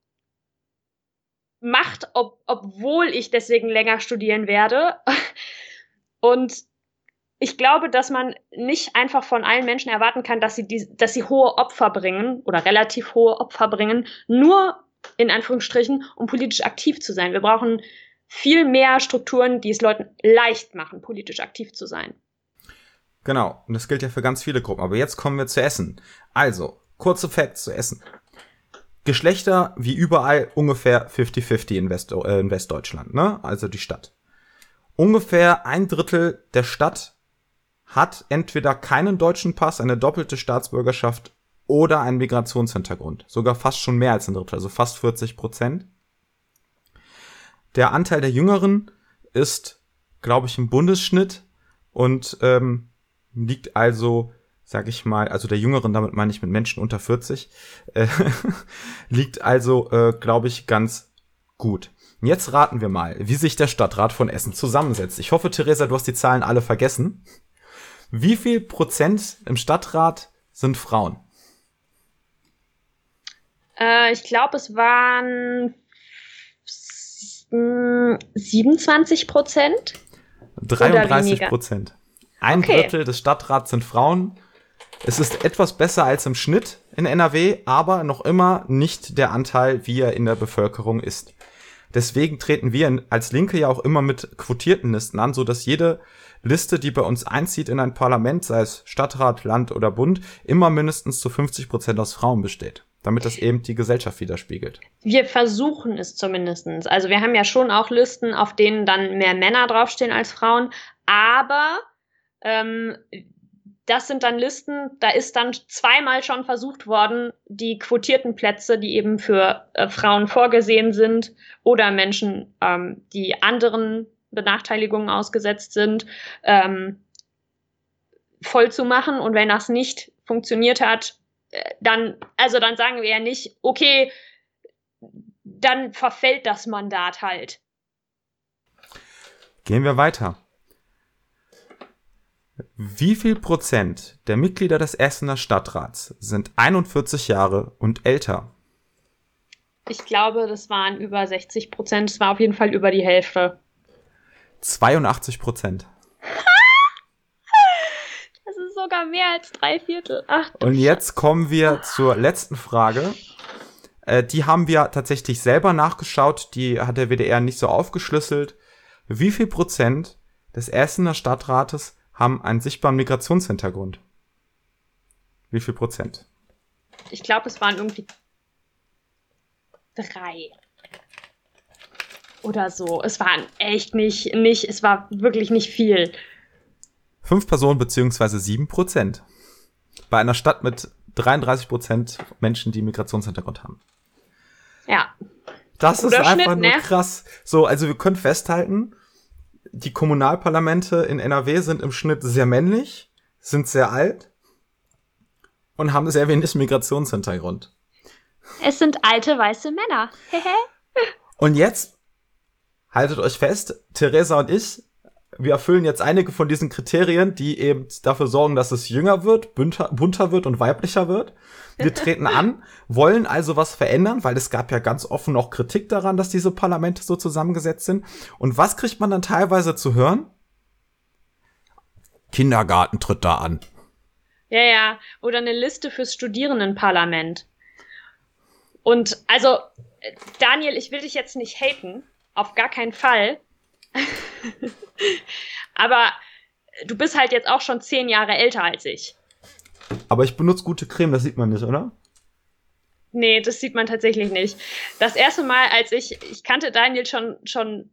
macht, ob, obwohl ich deswegen länger studieren werde. Und ich glaube, dass man nicht einfach von allen Menschen erwarten kann, dass sie, die, dass sie hohe Opfer bringen oder relativ hohe Opfer bringen, nur in Anführungsstrichen, um politisch aktiv zu sein. Wir brauchen viel mehr Strukturen, die es Leuten leicht machen, politisch aktiv zu sein. Genau, und das gilt ja für ganz viele Gruppen. Aber jetzt kommen wir zu Essen. Also, kurze Facts zu Essen. Geschlechter wie überall ungefähr 50-50 in, West, äh, in Westdeutschland, ne? Also die Stadt. Ungefähr ein Drittel der Stadt hat entweder keinen deutschen Pass, eine doppelte Staatsbürgerschaft oder einen Migrationshintergrund. Sogar fast schon mehr als ein Drittel, also fast 40 Prozent. Der Anteil der Jüngeren ist, glaube ich, im Bundesschnitt und ähm, liegt also, sag ich mal, also der Jüngeren, damit meine ich mit Menschen unter 40, äh, liegt also, äh, glaube ich, ganz gut. Jetzt raten wir mal, wie sich der Stadtrat von Essen zusammensetzt. Ich hoffe, Theresa, du hast die Zahlen alle vergessen. Wie viel Prozent im Stadtrat sind Frauen? Äh, ich glaube, es waren 27 Prozent. 33 Prozent. Ein okay. Drittel des Stadtrats sind Frauen. Es ist etwas besser als im Schnitt in NRW, aber noch immer nicht der Anteil, wie er in der Bevölkerung ist. Deswegen treten wir als Linke ja auch immer mit quotierten Listen an, so dass jede Liste, die bei uns einzieht in ein Parlament, sei es Stadtrat, Land oder Bund, immer mindestens zu 50 Prozent aus Frauen besteht damit das eben die Gesellschaft widerspiegelt. Wir versuchen es zumindestens. Also wir haben ja schon auch Listen, auf denen dann mehr Männer draufstehen als Frauen, aber ähm, das sind dann Listen, da ist dann zweimal schon versucht worden, die quotierten Plätze, die eben für äh, Frauen vorgesehen sind oder Menschen, ähm, die anderen Benachteiligungen ausgesetzt sind, ähm, voll zu machen. Und wenn das nicht funktioniert hat, äh, dann, also dann sagen wir ja nicht, okay, dann verfällt das Mandat halt. Gehen wir weiter. Wie viel Prozent der Mitglieder des Essener Stadtrats sind 41 Jahre und älter? Ich glaube, das waren über 60 Prozent. Es war auf jeden Fall über die Hälfte. 82 Prozent. das ist sogar mehr als drei Viertel. Ach, und jetzt kommen wir zur letzten Frage. Äh, die haben wir tatsächlich selber nachgeschaut. Die hat der WDR nicht so aufgeschlüsselt. Wie viel Prozent des Essener Stadtrates haben einen sichtbaren Migrationshintergrund. Wie viel Prozent? Ich glaube, es waren irgendwie drei. Oder so. Es waren echt nicht, nicht, es war wirklich nicht viel. Fünf Personen beziehungsweise sieben Prozent. Bei einer Stadt mit 33 Prozent Menschen, die Migrationshintergrund haben. Ja. Das Guter ist einfach Schnitt, nur ne? krass. So, also wir können festhalten, die Kommunalparlamente in NRW sind im Schnitt sehr männlich, sind sehr alt und haben sehr wenig Migrationshintergrund. Es sind alte weiße Männer. und jetzt haltet euch fest, Theresa und ich wir erfüllen jetzt einige von diesen Kriterien, die eben dafür sorgen, dass es jünger wird, bunter, bunter wird und weiblicher wird. Wir treten an, wollen also was verändern, weil es gab ja ganz offen auch Kritik daran, dass diese Parlamente so zusammengesetzt sind. Und was kriegt man dann teilweise zu hören? Kindergarten tritt da an. Ja, ja. Oder eine Liste fürs Studierendenparlament. Und also, Daniel, ich will dich jetzt nicht haten. Auf gar keinen Fall. Aber du bist halt jetzt auch schon zehn Jahre älter als ich. Aber ich benutze gute Creme, das sieht man nicht, oder? Nee, das sieht man tatsächlich nicht. Das erste Mal, als ich, ich kannte Daniel schon, schon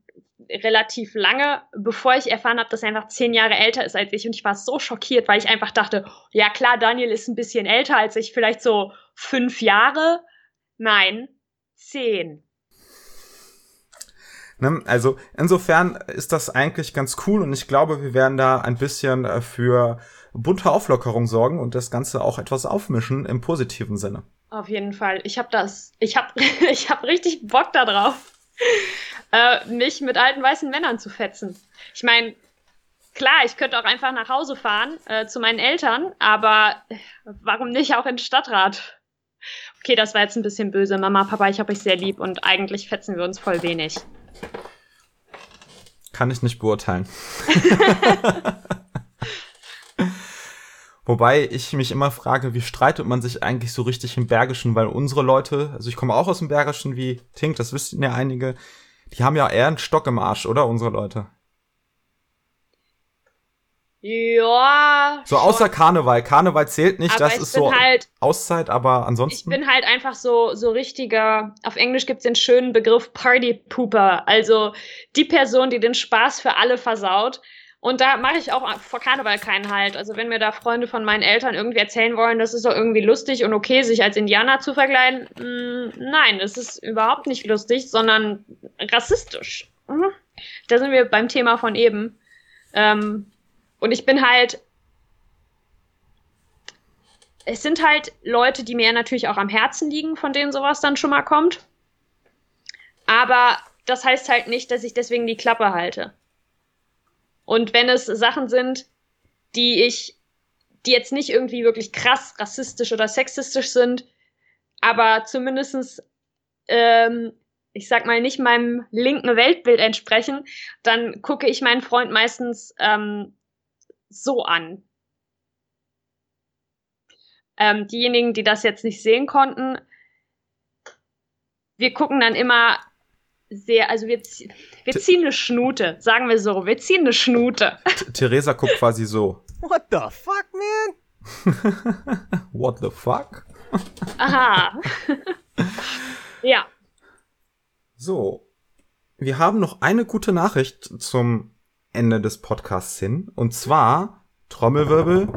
relativ lange, bevor ich erfahren habe, dass er einfach zehn Jahre älter ist als ich. Und ich war so schockiert, weil ich einfach dachte, ja klar, Daniel ist ein bisschen älter als ich, vielleicht so fünf Jahre. Nein, zehn. Ne? Also insofern ist das eigentlich ganz cool und ich glaube, wir werden da ein bisschen äh, für bunte Auflockerung sorgen und das Ganze auch etwas aufmischen im positiven Sinne. Auf jeden Fall. Ich habe das, ich habe, ich habe richtig Bock darauf, äh, mich mit alten weißen Männern zu fetzen. Ich meine, klar, ich könnte auch einfach nach Hause fahren äh, zu meinen Eltern, aber warum nicht auch in Stadtrat? Okay, das war jetzt ein bisschen böse. Mama, Papa, ich habe euch sehr lieb und eigentlich fetzen wir uns voll wenig. Kann ich nicht beurteilen. Wobei ich mich immer frage, wie streitet man sich eigentlich so richtig im Bergischen, weil unsere Leute, also ich komme auch aus dem Bergischen wie Tink, das wissen ja einige, die haben ja eher einen Stock im Arsch, oder unsere Leute? Ja. So außer Karneval. Karneval zählt nicht, das ist so halt, Auszeit, aber ansonsten. Ich bin halt einfach so, so richtiger, auf Englisch gibt's den schönen Begriff Party Pooper. Also die Person, die den Spaß für alle versaut. Und da mache ich auch vor Karneval keinen Halt. Also wenn mir da Freunde von meinen Eltern irgendwie erzählen wollen, das ist doch irgendwie lustig und okay, sich als Indianer zu verkleiden, mh, mm, nein, das ist überhaupt nicht lustig, sondern rassistisch. Mhm. Da sind wir beim Thema von eben. Ähm, und ich bin halt. Es sind halt Leute, die mir natürlich auch am Herzen liegen, von denen sowas dann schon mal kommt. Aber das heißt halt nicht, dass ich deswegen die Klappe halte. Und wenn es Sachen sind, die ich, die jetzt nicht irgendwie wirklich krass rassistisch oder sexistisch sind, aber zumindestens, ähm, ich sag mal, nicht meinem linken Weltbild entsprechen, dann gucke ich meinen Freund meistens ähm, so an. Ähm, diejenigen, die das jetzt nicht sehen konnten, wir gucken dann immer sehr, also wir, wir ziehen eine Schnute, sagen wir so, wir ziehen eine Schnute. Theresa guckt quasi so. What the fuck, man? What the fuck? Aha. ja. So. Wir haben noch eine gute Nachricht zum Ende des Podcasts hin. Und zwar, Trommelwirbel,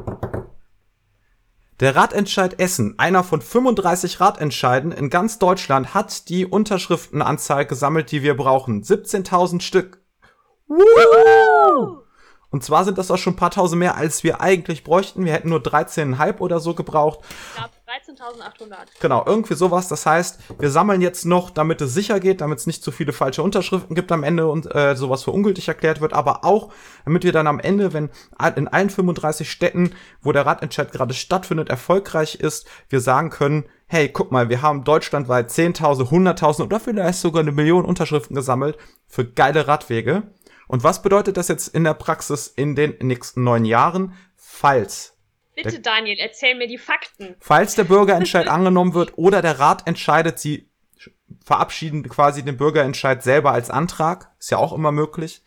der Ratentscheid Essen, einer von 35 Ratentscheiden in ganz Deutschland, hat die Unterschriftenanzahl gesammelt, die wir brauchen. 17.000 Stück. Woo! Und zwar sind das auch schon ein paar tausend mehr, als wir eigentlich bräuchten. Wir hätten nur 13,5 oder so gebraucht. Ich glaube 13.800. Genau, irgendwie sowas. Das heißt, wir sammeln jetzt noch, damit es sicher geht, damit es nicht zu viele falsche Unterschriften gibt am Ende und äh, sowas für ungültig erklärt wird, aber auch, damit wir dann am Ende, wenn in allen 35 Städten, wo der Ratentscheid gerade stattfindet, erfolgreich ist, wir sagen können, hey, guck mal, wir haben deutschlandweit 10.000, 100.000 oder vielleicht sogar eine Million Unterschriften gesammelt für geile Radwege. Und was bedeutet das jetzt in der Praxis in den nächsten neun Jahren, falls Bitte, Daniel, erzähl mir die Fakten. Falls der Bürgerentscheid angenommen wird oder der Rat entscheidet, sie verabschieden quasi den Bürgerentscheid selber als Antrag, ist ja auch immer möglich.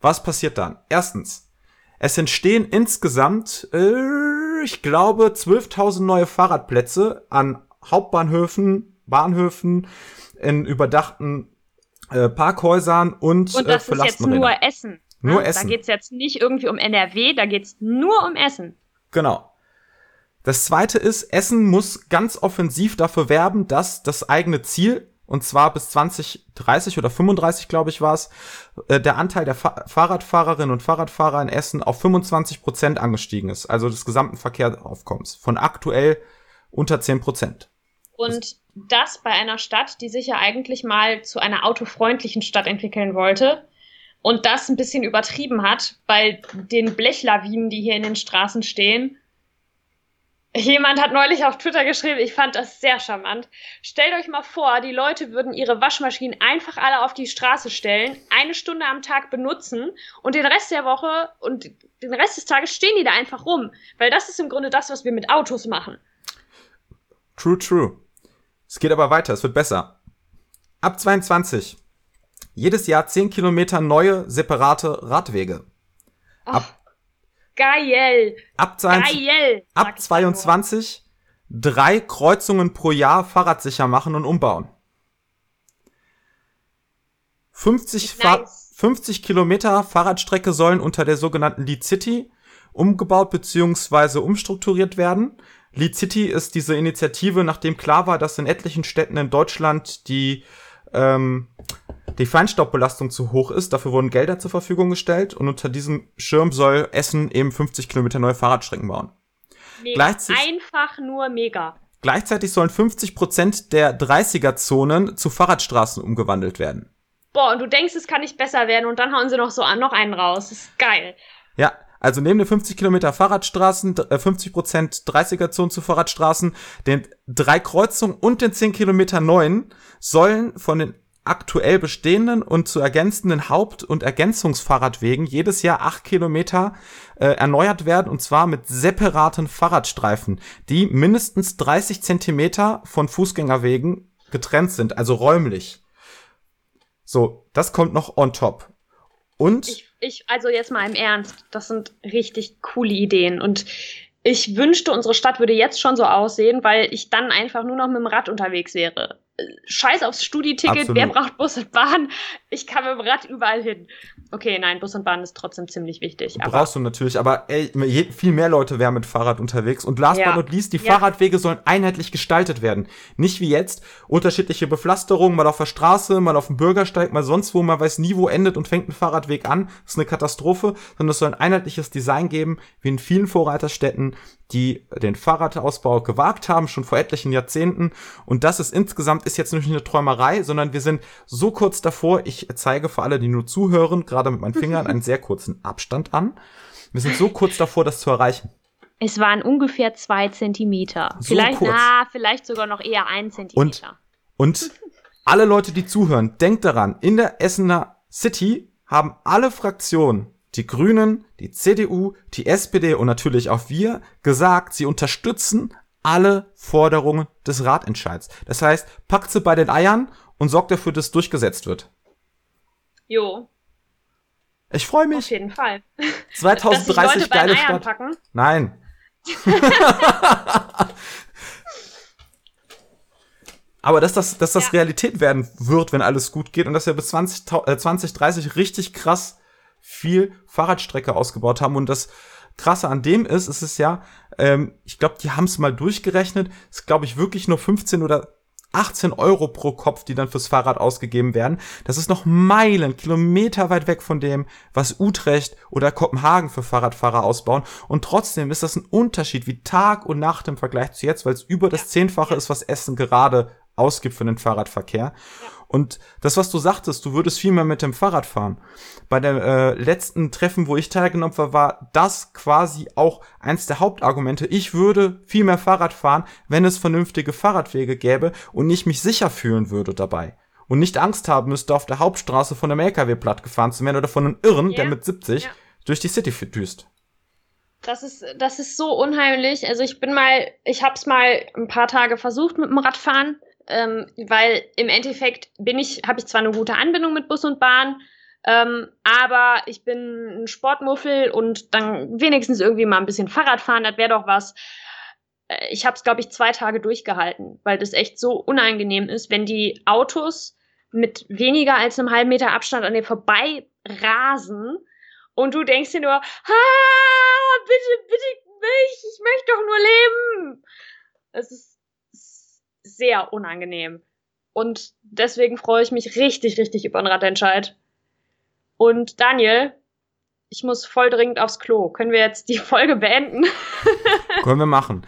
Was passiert dann? Erstens, es entstehen insgesamt, äh, ich glaube, 12.000 neue Fahrradplätze an Hauptbahnhöfen, Bahnhöfen, in überdachten äh, Parkhäusern und Und das äh, ist jetzt nur Essen. Nur ja, Essen. Da geht's jetzt nicht irgendwie um NRW, da geht's nur um Essen. Genau. Das zweite ist, Essen muss ganz offensiv dafür werben, dass das eigene Ziel, und zwar bis 2030 oder 35, glaube ich, war es, äh, der Anteil der Fa Fahrradfahrerinnen und Fahrradfahrer in Essen auf 25 Prozent angestiegen ist, also des gesamten Verkehrsaufkommens, von aktuell unter 10 Prozent. Und das bei einer Stadt, die sich ja eigentlich mal zu einer autofreundlichen Stadt entwickeln wollte. und das ein bisschen übertrieben hat bei den Blechlawinen, die hier in den Straßen stehen. Jemand hat neulich auf Twitter geschrieben, ich fand das sehr charmant. Stellt euch mal vor, die Leute würden ihre Waschmaschinen einfach alle auf die Straße stellen, eine Stunde am Tag benutzen und den Rest der Woche und den Rest des Tages stehen die da einfach rum. Weil das ist im Grunde das, was wir mit Autos machen. True, true. Es geht aber weiter, es wird besser. Ab 22. Jedes Jahr 10 Kilometer neue, separate Radwege. Ab, geil. Ab, 20, geil, ab 22 drei Kreuzungen pro Jahr fahrradsicher machen und umbauen. 50, nice. 50 Kilometer Fahrradstrecke sollen unter der sogenannten Lead City umgebaut bzw. umstrukturiert werden. Lead City ist diese Initiative, nachdem klar war, dass in etlichen Städten in Deutschland die ähm, die Feinstaubbelastung zu hoch ist. Dafür wurden Gelder zur Verfügung gestellt und unter diesem Schirm soll Essen eben 50 Kilometer neue Fahrradstrecken bauen. Mega. Einfach nur mega. Gleichzeitig sollen 50 Prozent der 30er-Zonen zu Fahrradstraßen umgewandelt werden. Boah, und du denkst, es kann nicht besser werden und dann hauen sie noch so noch einen raus. Das ist geil. Ja, also neben den 50 Kilometer Fahrradstraßen, 50 äh, Prozent 30er-Zonen zu Fahrradstraßen, den drei Kreuzungen und den 10 Kilometer neuen sollen von den aktuell bestehenden und zu ergänzenden Haupt- und Ergänzungsfahrradwegen jedes Jahr acht Kilometer äh, erneuert werden und zwar mit separaten Fahrradstreifen, die mindestens 30 Zentimeter von Fußgängerwegen getrennt sind, also räumlich. So, das kommt noch on top. Und ich, ich, also jetzt mal im Ernst, das sind richtig coole Ideen und ich wünschte, unsere Stadt würde jetzt schon so aussehen, weil ich dann einfach nur noch mit dem Rad unterwegs wäre. Scheiß aufs Studi-Ticket, wer braucht Bus und Bahn? Ich kann mit dem Rad überall hin. Okay, nein, Bus und Bahn ist trotzdem ziemlich wichtig. Brauchst du natürlich, aber ey, viel mehr Leute wären mit Fahrrad unterwegs. Und last ja. but not least, die ja. Fahrradwege sollen einheitlich gestaltet werden. Nicht wie jetzt, unterschiedliche Bepflasterungen, mal auf der Straße, mal auf dem Bürgersteig, mal sonst wo, man weiß nie, wo endet und fängt ein Fahrradweg an. Das ist eine Katastrophe, sondern es soll ein einheitliches Design geben, wie in vielen Vorreiterstädten, die den Fahrradausbau gewagt haben, schon vor etlichen Jahrzehnten. Und das ist insgesamt, ist jetzt nicht eine Träumerei, sondern wir sind so kurz davor, ich zeige für alle, die nur zuhören, gerade mit meinen Fingern einen sehr kurzen Abstand an. Wir sind so kurz davor, das zu erreichen. Es waren ungefähr zwei Zentimeter. So vielleicht, kurz. na, vielleicht sogar noch eher ein Zentimeter. Und, und alle Leute, die zuhören, denkt daran, in der Essener City haben alle Fraktionen die Grünen, die CDU, die SPD und natürlich auch wir gesagt, sie unterstützen alle Forderungen des Ratentscheids. Das heißt, packt sie bei den Eiern und sorgt dafür, dass durchgesetzt wird. Jo. Ich freue mich. Auf jeden Fall. 2030 geile Stadt. Packen? Nein. Aber dass das, dass das ja. Realität werden wird, wenn alles gut geht und dass wir bis 20, äh, 2030 richtig krass viel Fahrradstrecke ausgebaut haben. Und das Krasse an dem ist, es ist ja, ähm, ich glaube, die haben es mal durchgerechnet, es ist, glaube ich, wirklich nur 15 oder 18 Euro pro Kopf, die dann fürs Fahrrad ausgegeben werden. Das ist noch Meilen, Kilometer weit weg von dem, was Utrecht oder Kopenhagen für Fahrradfahrer ausbauen. Und trotzdem ist das ein Unterschied wie Tag und Nacht im Vergleich zu jetzt, weil es über das Zehnfache ist, was Essen gerade ausgibt für den Fahrradverkehr. Und das, was du sagtest, du würdest viel mehr mit dem Fahrrad fahren. Bei dem äh, letzten Treffen, wo ich teilgenommen war, war das quasi auch eins der Hauptargumente. Ich würde viel mehr Fahrrad fahren, wenn es vernünftige Fahrradwege gäbe und ich mich sicher fühlen würde dabei. Und nicht Angst haben müsste, auf der Hauptstraße von einem LKW platt gefahren zu werden oder von einem Irren, ja. der mit 70 ja. durch die City düst. Das ist, das ist so unheimlich. Also ich bin mal, ich hab's mal ein paar Tage versucht mit dem Radfahren ähm, weil im Endeffekt bin ich, habe ich zwar eine gute Anbindung mit Bus und Bahn, ähm, aber ich bin ein Sportmuffel und dann wenigstens irgendwie mal ein bisschen Fahrrad fahren, das wäre doch was. Äh, ich habe es, glaube ich, zwei Tage durchgehalten, weil das echt so unangenehm ist, wenn die Autos mit weniger als einem halben Meter Abstand an dir vorbei rasen und du denkst dir nur, ah, bitte, bitte mich, ich möchte doch nur leben. Es ist sehr unangenehm. Und deswegen freue ich mich richtig, richtig über den Radentscheid. Und Daniel, ich muss voll dringend aufs Klo. Können wir jetzt die Folge beenden? Können wir machen.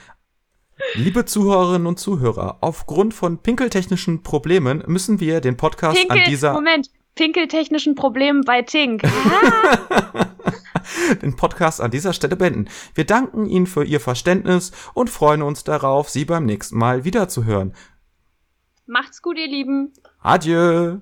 Liebe Zuhörerinnen und Zuhörer, aufgrund von pinkeltechnischen Problemen müssen wir den Podcast Pinkel, an dieser. Moment, pinkeltechnischen Problemen bei Tink. den Podcast an dieser Stelle beenden. Wir danken Ihnen für Ihr Verständnis und freuen uns darauf, Sie beim nächsten Mal wiederzuhören. Macht's gut, ihr Lieben. Adieu.